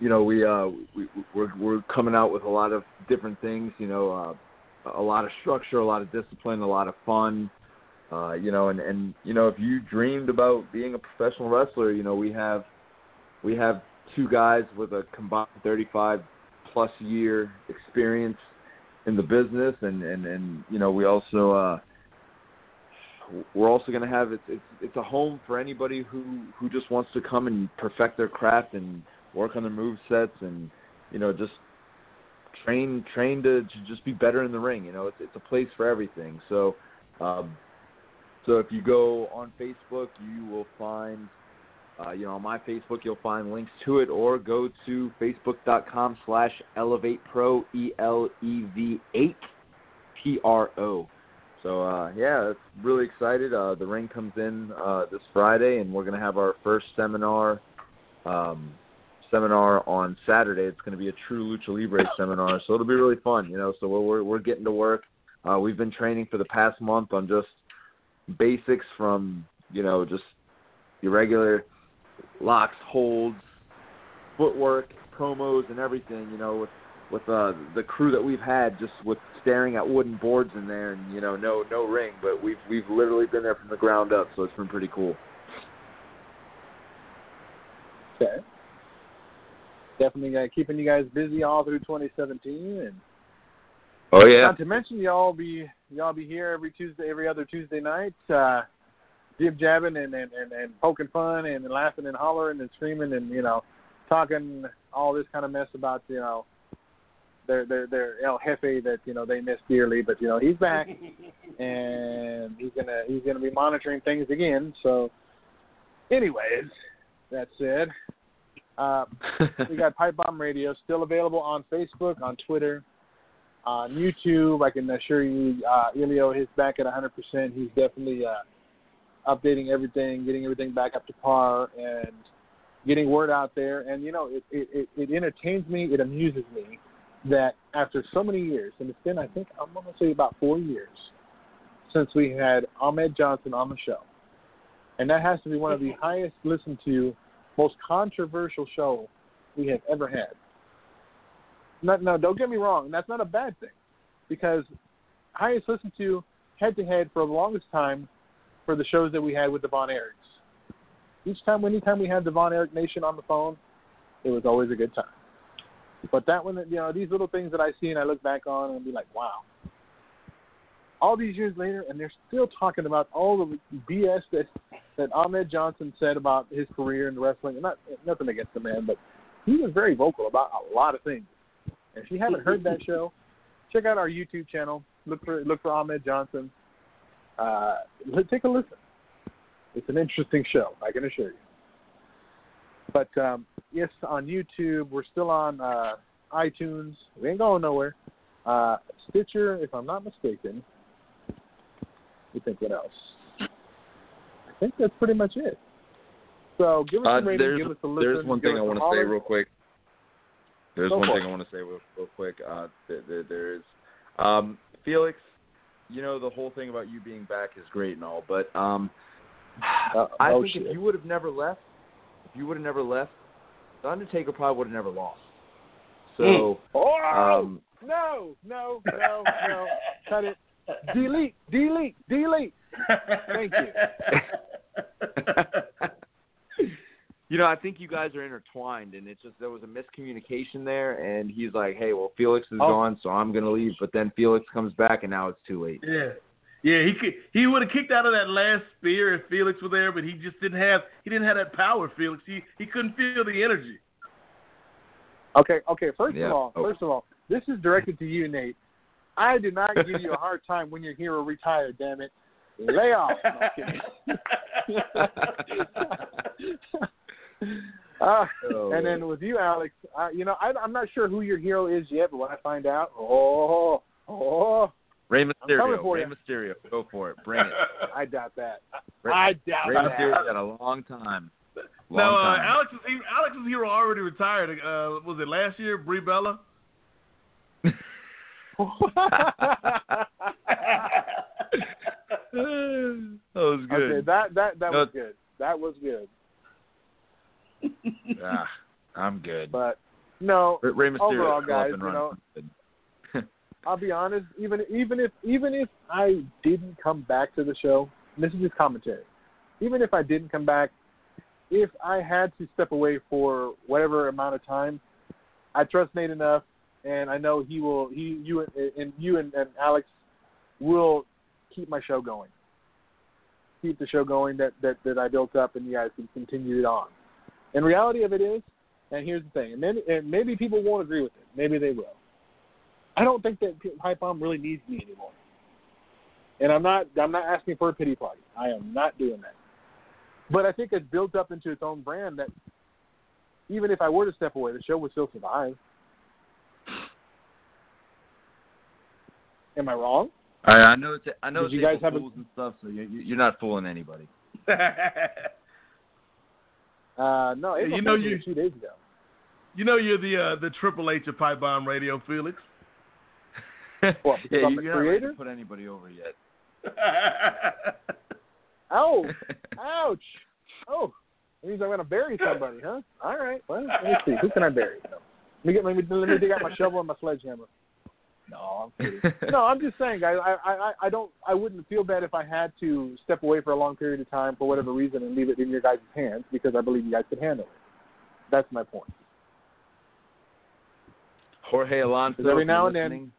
[SPEAKER 5] you know, we uh, we we're we're coming out with a lot of different things. You know, uh, a lot of structure, a lot of discipline, a lot of fun. Uh, you know, and and you know, if you dreamed about being a professional wrestler, you know, we have we have two guys with a combined 35 plus year experience in the business, and and and you know, we also uh, we're also going to have it's it's it's a home for anybody who who just wants to come and perfect their craft and work on their move sets and you know just train train to, to just be better in the ring. You know, it's it's a place for everything. So. Um, so if you go on Facebook, you will find, uh, you know, on my Facebook, you'll find links to it, or go to facebook.com slash elevate pro, E L E V 8 P R O. So, uh, yeah, it's really excited. Uh, the ring comes in uh, this Friday, and we're going to have our first seminar. Um, seminar on Saturday. It's going to be a true lucha libre seminar, so it'll be really fun. You know, so we're we're, we're getting to work. Uh, we've been training for the past month on just basics from you know just regular locks, holds, footwork, promos, and everything. You know, with with uh, the crew that we've had, just with staring at wooden boards in there, and you know, no no ring, but we've we've literally been there from the ground up, so it's been pretty cool.
[SPEAKER 4] Okay. Definitely uh, keeping you guys busy all through 2017, and
[SPEAKER 5] Oh yeah,
[SPEAKER 4] not to mention y'all be y'all be here every Tuesday, every other Tuesday night, uh, jib jabbing and, and and and poking fun and laughing and hollering and screaming and you know talking all this kind of mess about you know their their their El Jefe that you know they miss dearly, but you know he's back <laughs> and he's gonna he's gonna be monitoring things again. So, anyways, that said, uh, <laughs> we got Pipe Bomb Radio still available on Facebook, on Twitter, on YouTube. I can assure you, uh, Ilio is back at 100%. He's definitely uh, updating everything, getting everything back up to par, and getting word out there. And you know, it it, it, it entertains me, it amuses me that after so many years, and it's been I think I'm going to say about four years since we had Ahmed Johnson on the show, and that has to be one of the <laughs> highest listened to, most controversial show we have ever had. No, no, don't get me wrong. That's not a bad thing, because highest listened to head to head for the longest time for the shows that we had with the Von Erichs. Each time, anytime we had the Von Erich Nation on the phone, it was always a good time. But that one, you know, these little things that I see and I look back on and be like, wow. All these years later, and they're still talking about all the BS that that Ahmed Johnson said about his career in wrestling. And not nothing against the man, but he was very vocal about a lot of things. And if you haven't heard that show, check out our YouTube channel. Look for look for Ahmed Johnson. Uh, take a listen. It's an interesting show, I can assure you. But um, yes, on YouTube, we're still on uh, iTunes. We ain't going nowhere. Uh, Stitcher, if I'm not mistaken. You think what else? I think that's pretty much it. So give us
[SPEAKER 5] Uh,
[SPEAKER 4] a rating, give us a listen.
[SPEAKER 5] there's one thing I want to say real quick. There's
[SPEAKER 4] Go
[SPEAKER 5] one thing
[SPEAKER 4] it.
[SPEAKER 5] I want to say real, real quick. Uh, there, there, there is, um, Felix. You know the whole thing about you being back is great and all, but um, <sighs>
[SPEAKER 4] Uh,
[SPEAKER 5] I
[SPEAKER 4] oh,
[SPEAKER 5] think
[SPEAKER 4] shit.
[SPEAKER 5] if you would have never left, you would have never left, the Undertaker probably would have never lost. So,
[SPEAKER 4] Oh
[SPEAKER 5] um,
[SPEAKER 4] no, no, no, no! Cut it, delete, delete, delete. Thank
[SPEAKER 5] you. <laughs> you know, I think you guys are intertwined, and it's just there was a miscommunication there, and he's like, "Hey, well, Felix is
[SPEAKER 4] Oh.
[SPEAKER 5] gone, so I'm gonna leave," but then Felix comes back, and now it's too late.
[SPEAKER 6] Yeah. Yeah, he could, he would have kicked out of that last spear if Felix were there, but he just didn't have he didn't have that power, Felix. He he couldn't feel the energy.
[SPEAKER 4] Okay, okay. First
[SPEAKER 5] Yeah.
[SPEAKER 4] of all,
[SPEAKER 5] Oh.
[SPEAKER 4] first of all, this is directed to you, Nate. I did not give you a hard <laughs> time when your hero retired. Damn it, lay off. I'm kidding. <laughs> uh,
[SPEAKER 5] Oh,
[SPEAKER 4] and then with you, Alex, uh, you know, I, I'm not sure who your hero is yet, but when I find out, oh, oh,
[SPEAKER 5] Rey
[SPEAKER 4] coming
[SPEAKER 5] Mysterio,
[SPEAKER 4] for
[SPEAKER 5] Rey
[SPEAKER 4] you.
[SPEAKER 5] Mysterio, go for it, bring it. <laughs>
[SPEAKER 4] I doubt that.
[SPEAKER 5] Rey,
[SPEAKER 4] I doubt
[SPEAKER 5] Rey
[SPEAKER 4] that.
[SPEAKER 5] Mysterio's got a long time. Long
[SPEAKER 6] no, uh,
[SPEAKER 5] time.
[SPEAKER 6] Alex's he- Alex's hero already retired. Uh, was it last year? Brie Bella. <laughs>
[SPEAKER 5] that was good.
[SPEAKER 4] okay, that that that
[SPEAKER 5] No.
[SPEAKER 4] was good. That was good.
[SPEAKER 5] ah, I'm good.
[SPEAKER 4] But no,
[SPEAKER 5] Rey- Rey Mysterio
[SPEAKER 4] overall, guys, you know,
[SPEAKER 5] Good.
[SPEAKER 4] I'll be honest. Even even if even if I didn't come back to the show, this is just commentary. Even if I didn't come back, if I had to step away for whatever amount of time, I trust Nate enough, and I know he will. He you and, and you and, and Alex will keep my show going. Keep the show going that, that that I built up, and you guys can continue it on. And reality of it is, and here's the thing, and maybe, and maybe people won't agree with it. Maybe they will. I don't think that Pipe Bomb really needs me anymore. And I'm not I'm not asking for a pity party. I am not doing that. But I think it's built up into its own brand that even if I were to step away, the show would still survive. Am I wrong?
[SPEAKER 5] All right, I know it's I know it's
[SPEAKER 4] you guys
[SPEAKER 5] April
[SPEAKER 4] have a-
[SPEAKER 5] and stuff, so you, you- you're not fooling anybody. <laughs>
[SPEAKER 4] Uh, no,
[SPEAKER 6] Yeah,
[SPEAKER 4] April
[SPEAKER 6] you know you
[SPEAKER 4] two days ago.
[SPEAKER 6] You know you're the uh, the Triple H of Pipe Bomb Radio, Felix. <laughs>
[SPEAKER 4] What,
[SPEAKER 5] yeah,
[SPEAKER 4] I'm
[SPEAKER 5] you-
[SPEAKER 4] the
[SPEAKER 5] you're not ready
[SPEAKER 4] creator?
[SPEAKER 5] to put anybody over yet. <laughs>
[SPEAKER 4] Oh, ouch! Oh, it means I'm gonna bury somebody, huh? All right. Well, let me see. Who can I bury? Let me get. Let me, let me dig out my shovel and my sledgehammer. No, I'm kidding. <laughs> no, I'm just saying, guys. I, I, I don't. I wouldn't feel bad if I had to step away for a long period of time for whatever reason and leave it in your guys' hands because I believe you guys could handle it. That's my point.
[SPEAKER 5] Jorge Alonso,
[SPEAKER 4] every now and then-
[SPEAKER 5] listening,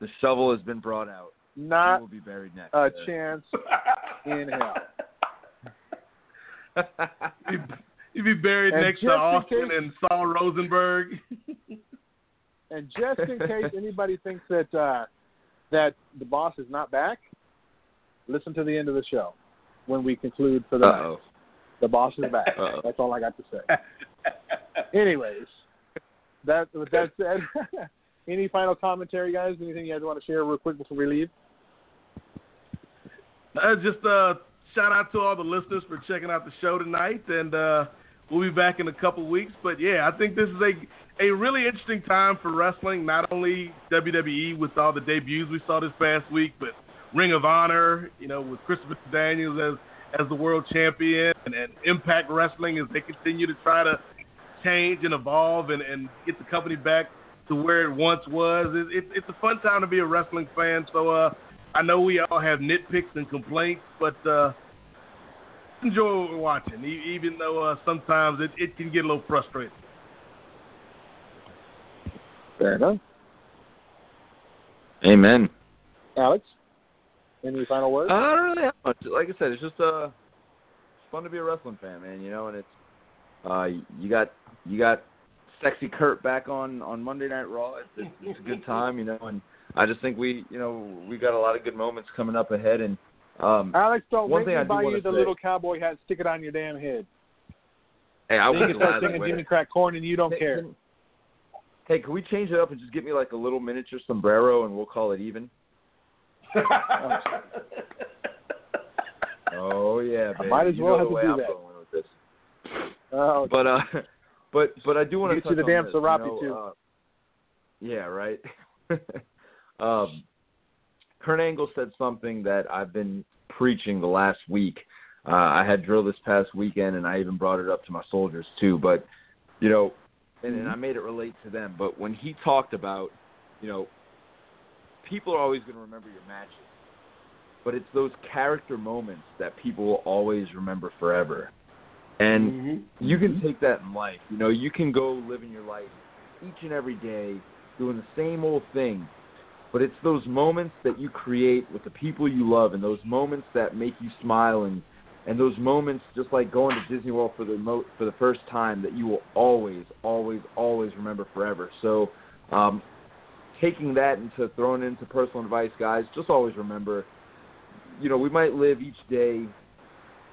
[SPEAKER 5] the shovel has been brought out. He
[SPEAKER 4] Not
[SPEAKER 5] will be buried next.
[SPEAKER 4] a
[SPEAKER 5] Uh,
[SPEAKER 4] chance <laughs> in hell.
[SPEAKER 6] You'd, you'd be buried
[SPEAKER 4] And
[SPEAKER 6] next to Austin
[SPEAKER 4] case-
[SPEAKER 6] and Saul Rosenberg. <laughs>
[SPEAKER 4] And just in case anybody thinks that uh, that the boss is not back, listen to the end of the show when we conclude for the night.
[SPEAKER 5] Uh-oh.
[SPEAKER 4] The boss is back.
[SPEAKER 5] Uh-oh.
[SPEAKER 4] That's all I got to say. Anyways, that with that said, <laughs> any final commentary, guys? Anything you guys want to share real quick before we leave?
[SPEAKER 6] Uh, just uh, shout out to all the listeners for checking out the show tonight, and uh, we'll be back in a couple weeks. But yeah, I think this is a a really interesting time for wrestling. Not only WWE with all the debuts we saw this past week, but Ring of Honor, you know, with Christopher Daniels as as the world champion, and, and Impact Wrestling as they continue to try to change and evolve and, and get the company back to where it once was. It, it, it's a fun time to be a wrestling fan. So uh, I know we all have nitpicks and complaints, but uh, enjoy what we're watching, e- even though uh, sometimes it, it can get a little frustrating.
[SPEAKER 4] Fair enough.
[SPEAKER 5] Amen.
[SPEAKER 4] Alex, any final words?
[SPEAKER 5] Uh, I don't really have much. Like I said, it's just uh, it's fun to be a wrestling fan, man. You know, and it's uh, you got you got sexy Kurt back on on Monday Night Raw. It's, it's, it's a good time, you know, and I just think we, you know, we got a lot of good moments coming up ahead. And um,
[SPEAKER 4] Alex, don't
[SPEAKER 5] one thing I
[SPEAKER 4] buy you the
[SPEAKER 5] say-
[SPEAKER 4] little cowboy hat. Stick it on your damn head.
[SPEAKER 5] hey, I
[SPEAKER 4] you
[SPEAKER 5] would
[SPEAKER 4] can start singing Jimmy. Crack Corn, and you don't
[SPEAKER 5] Hey,
[SPEAKER 4] care.
[SPEAKER 5] can- Hey, can we change it up and just get me like a little miniature sombrero and we'll call it even? <laughs> Oh yeah,
[SPEAKER 4] I might as
[SPEAKER 5] You
[SPEAKER 4] well
[SPEAKER 5] know
[SPEAKER 4] have to do
[SPEAKER 5] I'm
[SPEAKER 4] that. Oh,
[SPEAKER 5] But uh, but but I do want to
[SPEAKER 4] Get you the damn serape,
[SPEAKER 5] you know,
[SPEAKER 4] too.
[SPEAKER 5] Uh, yeah, right. <laughs> um, Kurt Angle said something that I've been preaching the last week. Uh, I had drill this past weekend, and I even brought it up to my soldiers too. But you know, and, and I made it relate to them. But when he talked about, you know, people are always going to remember your matches, but it's those character moments that people will always remember forever. And
[SPEAKER 6] Mm-hmm.
[SPEAKER 5] you can take that in life. You know, you can go living your life each and every day doing the same old thing, but it's those moments that you create with the people you love, and those moments that make you smile, and and those moments just like going to Disney World for the mo- for the first time that you will always, always, always remember forever. So, um, taking that into throwing it into personal advice, guys, just always remember, you know, we might live each day,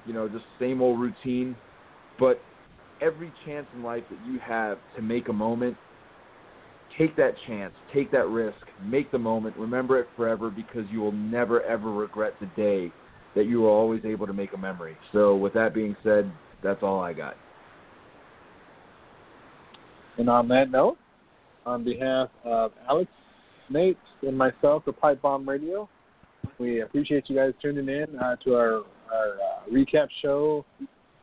[SPEAKER 5] you know, just same old routine, but every chance in life that you have to make a moment, take that chance, take that risk, make the moment, remember it forever because you will never ever regret the day that you were always able to make a memory. So with that being said, that's all I got.
[SPEAKER 4] And on that note, on behalf of Alex, Nate, and myself at Pipe Bomb Radio, we appreciate you guys tuning in uh, to our, our uh, recap show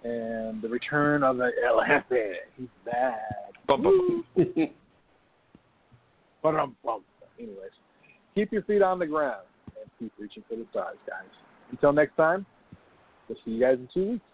[SPEAKER 4] and the return of the elephant. He's back. But um, well, anyways, keep your feet on the ground and keep reaching for the stars, guys. Until next time, we'll see you guys in two weeks.